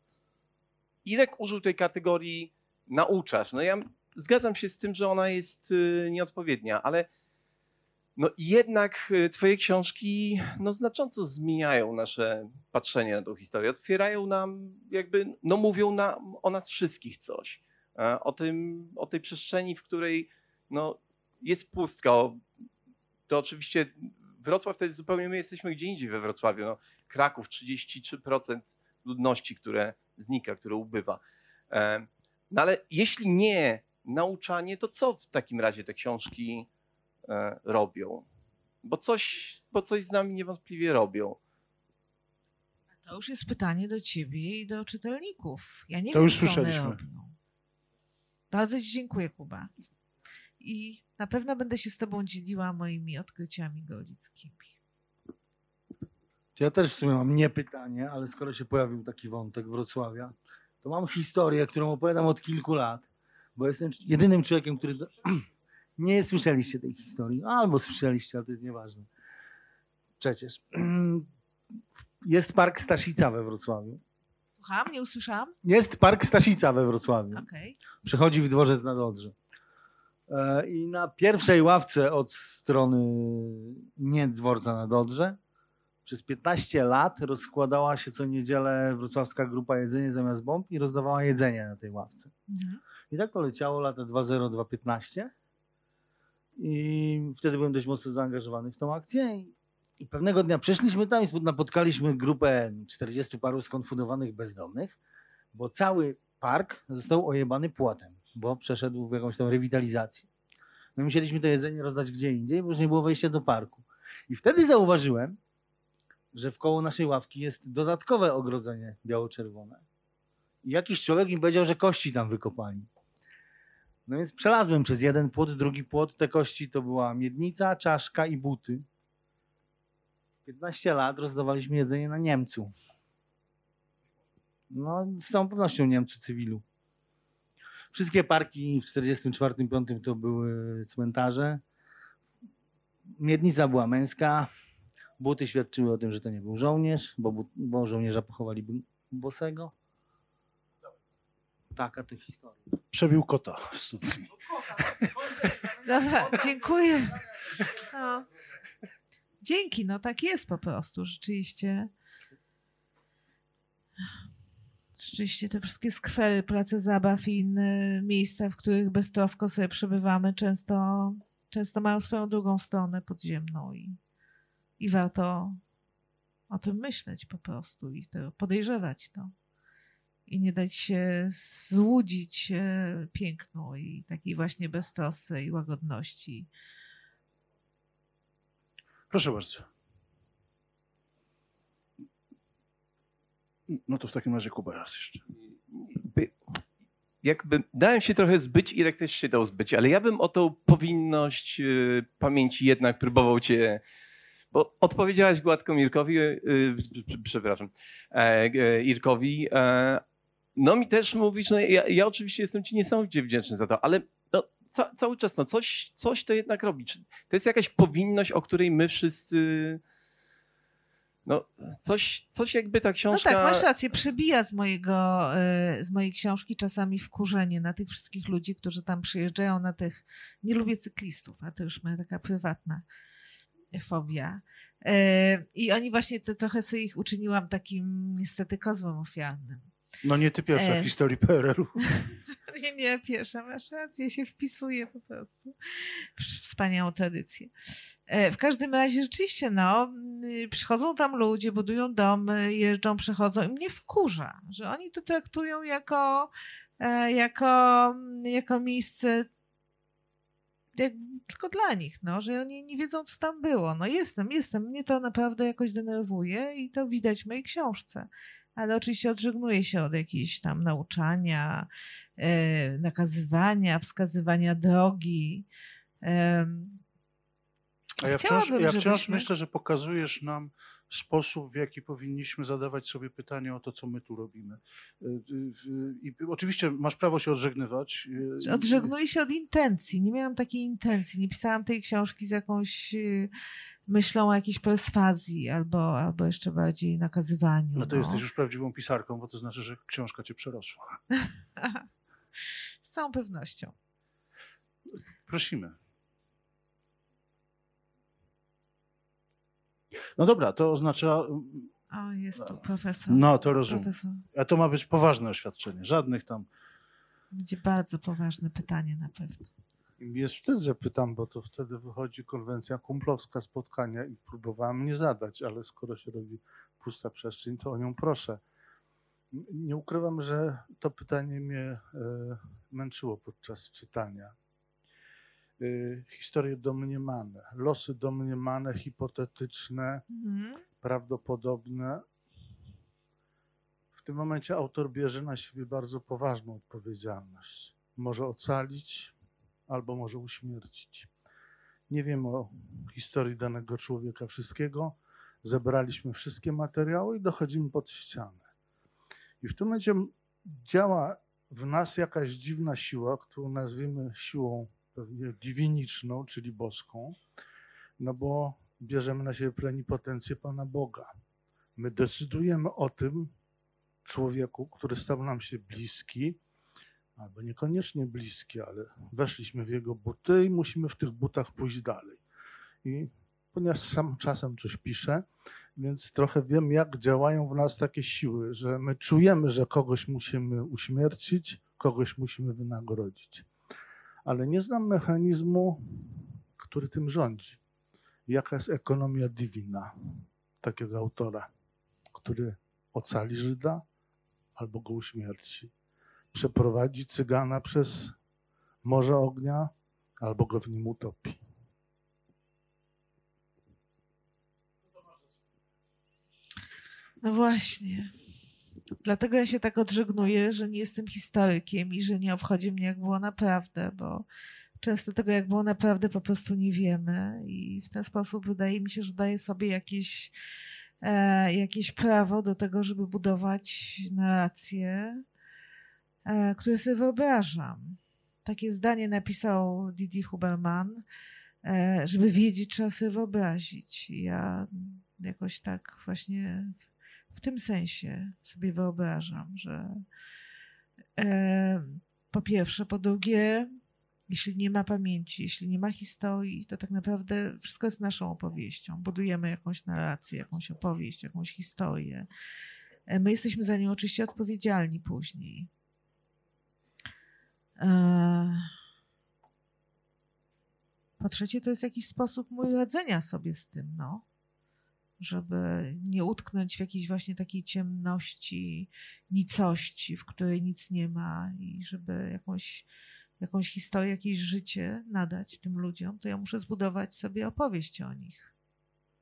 Irek użył tej kategorii nauczasz. No ja zgadzam się z tym, że ona jest nieodpowiednia, ale no jednak y, twoje książki no, znacząco zmieniają nasze patrzenie na tą historię. Otwierają nam, jakby, no mówią nam o nas wszystkich coś. O, tym, o tej przestrzeni, w której no, jest pustka. To oczywiście Wrocław to jest zupełnie, my jesteśmy gdzie indziej we Wrocławiu. No, Kraków 33% ludności, które znika, które ubywa. E, No ale jeśli nie nauczanie, to co w takim razie te książki robią? Bo coś, bo coś z nami niewątpliwie robią. To już jest pytanie do ciebie i do czytelników. Ja nie To wiem, już co one słyszeliśmy. robią. Bardzo ci dziękuję, Kuba. I na pewno będę się z tobą dzieliła moimi odkryciami golickimi. To Ja też w sumie mam nie pytanie, ale skoro się pojawił taki wątek Wrocławia, to mam historię, którą opowiadam od kilku lat, bo jestem jedynym człowiekiem, który. Nie słyszeliście tej historii, albo słyszeliście, ale to jest nieważne. Przecież. Jest park Staszica we Wrocławiu. Słucham, nie usłyszałam? Jest park Staszica we Wrocławiu. Okej. Przechodzi w dworzec na Dodrze. E, I na pierwszej ławce od strony nie dworca na Dodrze przez 15 lat rozkładała się co niedzielę wrocławska grupa jedzenie zamiast bomb i rozdawała jedzenie na tej ławce. Mhm. I tak to leciało lata 2.0-2.15 i wtedy byłem dość mocno zaangażowany w tą akcję i, pewnego dnia przyszliśmy tam i napotkaliśmy grupę 40 paru skonfudowanych bezdomnych, bo cały park został ojebany płotem, bo przeszedł w jakąś tam rewitalizację. My musieliśmy to jedzenie rozdać gdzie indziej, bo już nie było wejścia do parku. I wtedy zauważyłem, że w koło naszej ławki jest dodatkowe ogrodzenie biało-czerwone. I jakiś człowiek mi powiedział, że kości tam wykopali. No więc przelazłem przez jeden płot, drugi płot. Te kości to była miednica, czaszka i buty. 15 lat rozdawaliśmy jedzenie na Niemcu. No, z całą pewnością Niemcu cywilu. Wszystkie parki w 44-5 to były cmentarze. Miednica była męska. Buty świadczyły o tym, że to nie był żołnierz, bo, bo żołnierza pochowali bosego. Taka to historia. Przebił kota w stucji. Dobra, dziękuję. No. Dzięki, no tak jest po prostu, rzeczywiście. Rzeczywiście te wszystkie skwery, place zabaw i inne miejsca, w których beztrosko sobie przebywamy, często, często mają swoją drugą stronę podziemną i, i warto o tym myśleć po prostu i to podejrzewać to. I nie dać się złudzić e, pięknu i takiej właśnie beztrosce i łagodności. Proszę bardzo. No to w takim razie Kuba raz jeszcze. Jakby- Jakby dałem się trochę zbyć, Irek też się dał zbyć, ale ja bym o tą powinność y, pamięci jednak próbował cię. Bo odpowiedziałaś gładko Mirkowi, y, y, przepraszam, e, e, Irkowi. E, no mi też mówisz, no ja, ja oczywiście jestem ci niesamowicie wdzięczny za to, ale no, ca, cały czas no coś, coś to jednak robi. To jest jakaś powinność, o której my wszyscy. No, coś, coś jakby ta No książka. tak, masz rację, przebija z, mojego, e, z mojej książki czasami wkurzenie na tych wszystkich ludzi, którzy tam przyjeżdżają, na tych, nie lubię cyklistów, a to już moja taka prywatna fobia. E, I oni właśnie to, trochę sobie ich uczyniłam takim niestety kozłem ofiarnym. No nie ty pierwsza E. w historii PRL-u. Nie, nie, pierwsza, masz rację, się wpisuje po prostu w wspaniałą tradycję. E, W każdym razie rzeczywiście, no, y, przychodzą tam ludzie, budują domy, jeżdżą, przechodzą i mnie wkurza, że oni to traktują jako, e, jako, jako miejsce jak, tylko dla nich, no, że oni nie wiedzą, co tam było. No jestem, jestem, mnie to naprawdę jakoś denerwuje i to widać w mojej książce. Ale oczywiście odżegnuję się od jakichś tam nauczania, e, nakazywania, wskazywania drogi. A ja wciąż, ja wciąż żebyśmy- myślę, że pokazujesz nam sposób, w jaki powinniśmy zadawać sobie pytanie o to, co my tu robimy. Y, y, I oczywiście masz prawo się odżegnywać. Odżegnuję się od intencji. Nie miałam takiej intencji. Nie pisałam tej książki z jakąś myślą o jakiejś perswazji albo, albo jeszcze bardziej nakazywaniu. No to jesteś już prawdziwą pisarką, bo to znaczy, że książka cię przerosła. Z całą pewnością. Prosimy. No dobra, to oznacza. O, jest tu profesor. No, to rozumiem. Profesor. A to ma być poważne oświadczenie. Żadnych tam. Będzie bardzo poważne pytanie na pewno. Jest wtedy, że pytam, bo to wtedy wychodzi konwencja kumplowska spotkania i próbowałem nie zadać, ale skoro się robi pusta przestrzeń, to o nią proszę. Nie ukrywam, że to pytanie mnie e, męczyło podczas czytania. E, Historie domniemane, losy domniemane, hipotetyczne, Mhm. prawdopodobne. W tym momencie autor bierze na siebie bardzo poważną odpowiedzialność. Może ocalić, albo może uśmiercić. Nie wiem o historii danego człowieka wszystkiego. Zebraliśmy wszystkie materiały i dochodzimy pod ścianę. I w tym momencie działa w nas jakaś dziwna siła, którą nazwiemy siłą pewnie diwiniczną, czyli boską, no bo bierzemy na siebie plenipotencję Pana Boga. My decydujemy o tym człowieku, który stał nam się bliski, albo niekoniecznie bliski, ale weszliśmy w jego buty i musimy w tych butach pójść dalej. I ponieważ sam czasem coś piszę, więc trochę wiem, jak działają w nas takie siły, że my czujemy, że kogoś musimy uśmiercić, kogoś musimy wynagrodzić. Ale nie znam mechanizmu, który tym rządzi. Jaka jest ekonomia divina takiego autora, który ocali Żyda albo go uśmierci przeprowadzi cygana przez morze ognia albo go w nim utopi. No właśnie. Dlatego ja się tak odżegnuję, że nie jestem historykiem i że nie obchodzi mnie, jak było naprawdę, bo często tego, jak było naprawdę, po prostu nie wiemy. I w ten sposób wydaje mi się, że daję sobie jakieś, e, jakieś prawo do tego, żeby budować narrację, które sobie wyobrażam. Takie zdanie napisał Didi Huberman, e, żeby wiedzieć, trzeba sobie wyobrazić. Ja jakoś tak właśnie w tym sensie sobie wyobrażam, że e, po pierwsze, po drugie, jeśli nie ma pamięci, jeśli nie ma historii, to tak naprawdę wszystko jest naszą opowieścią. Budujemy jakąś narrację, jakąś opowieść, jakąś historię. E, My jesteśmy za nią oczywiście odpowiedzialni później. E, Po trzecie, to jest jakiś sposób mój radzenia sobie z tym, no żeby nie utknąć w jakiejś właśnie takiej ciemności, nicości, w której nic nie ma i żeby jakąś, jakąś historię, jakieś życie nadać tym ludziom, to ja muszę zbudować sobie opowieść o nich.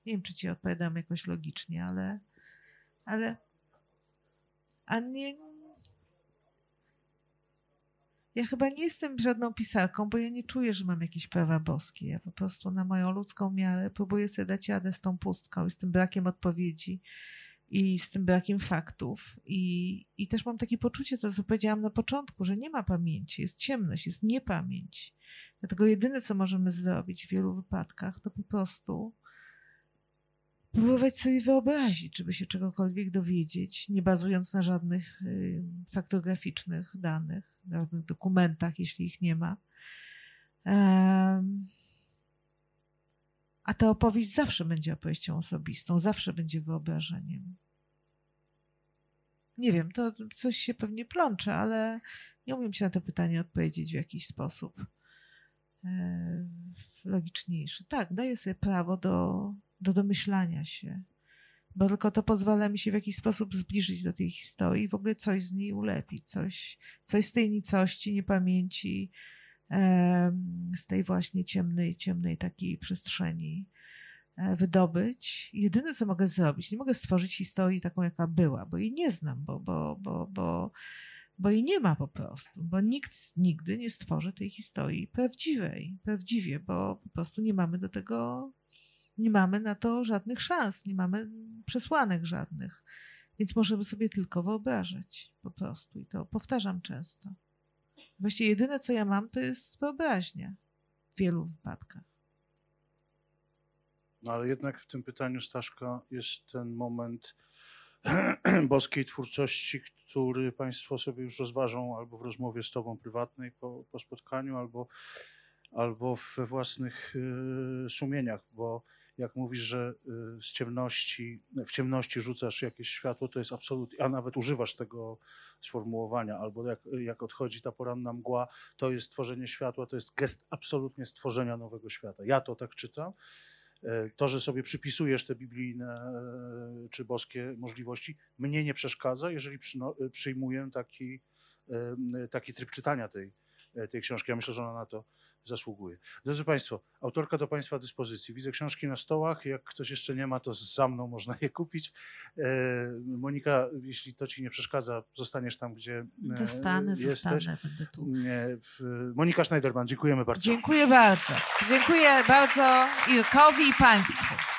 Nie wiem, czy ci odpowiadam jakoś logicznie, ale, ale, a nie, ja chyba nie jestem żadną pisarką, bo ja nie czuję, że mam jakieś prawa boskie. Ja po prostu na moją ludzką miarę próbuję sobie dać radę z tą pustką i z tym brakiem odpowiedzi i z tym brakiem faktów. I, I też mam takie poczucie, to co powiedziałam na początku, że nie ma pamięci, jest ciemność, jest niepamięć. Dlatego jedyne, co możemy zrobić w wielu wypadkach, to po prostu próbować sobie wyobrazić, żeby się czegokolwiek dowiedzieć, nie bazując na żadnych y, faktograficznych danych, na żadnych dokumentach, jeśli ich nie ma. A ta opowieść zawsze będzie opowieścią osobistą, zawsze będzie wyobrażeniem. Nie wiem, to coś się pewnie plącze, ale nie umiem ci na to pytanie odpowiedzieć w jakiś sposób e, logiczniejszy. Tak, daję sobie prawo do, do domyślania się, bo tylko to pozwala mi się w jakiś sposób zbliżyć do tej historii i w ogóle coś z niej ulepić, coś, coś z tej nicości, niepamięci, z tej właśnie ciemnej, ciemnej takiej przestrzeni e, wydobyć. Jedyne, co mogę zrobić, nie mogę stworzyć historii taką, jaka była, bo jej nie znam, bo, bo, bo, bo, bo jej nie ma po prostu, bo nikt nigdy nie stworzy tej historii prawdziwej, prawdziwie, bo po prostu nie mamy do tego, nie mamy na to żadnych szans, nie mamy przesłanek żadnych, więc możemy sobie tylko wyobrażać po prostu i to powtarzam często. Właściwie jedyne, co ja mam, to jest wyobraźnia w wielu wypadkach. No ale jednak w tym pytaniu Staszka jest ten moment boskiej twórczości, który Państwo sobie już rozważą albo w rozmowie z Tobą prywatnej po, po spotkaniu, albo, albo we własnych y, sumieniach, bo jak mówisz, że y, z ciemności, w ciemności rzucasz jakieś światło, to jest absolutnie, a nawet używasz tego sformułowania, albo jak, jak odchodzi ta poranna mgła, to jest tworzenie światła, to jest gest absolutnie stworzenia nowego świata. Ja to tak czytam. E, To, że sobie przypisujesz te biblijne e, czy boskie możliwości, mnie nie przeszkadza, jeżeli przyno- przyjmuję taki, e, taki tryb czytania tej, e, tej książki. Ja myślę, że ona na to zasługuje. Drodzy Państwo, autorka do Państwa dyspozycji. Widzę książki na stołach. Jak ktoś jeszcze nie ma, to za mną można je kupić. E, Monika, jeśli to Ci nie przeszkadza, zostaniesz tam, gdzie e, Zostanę, jesteś. zostanę, będę tu. E, Monika Schneiderman, dziękujemy bardzo. Dziękuję bardzo. Dziękuję bardzo Irkowi i Państwu.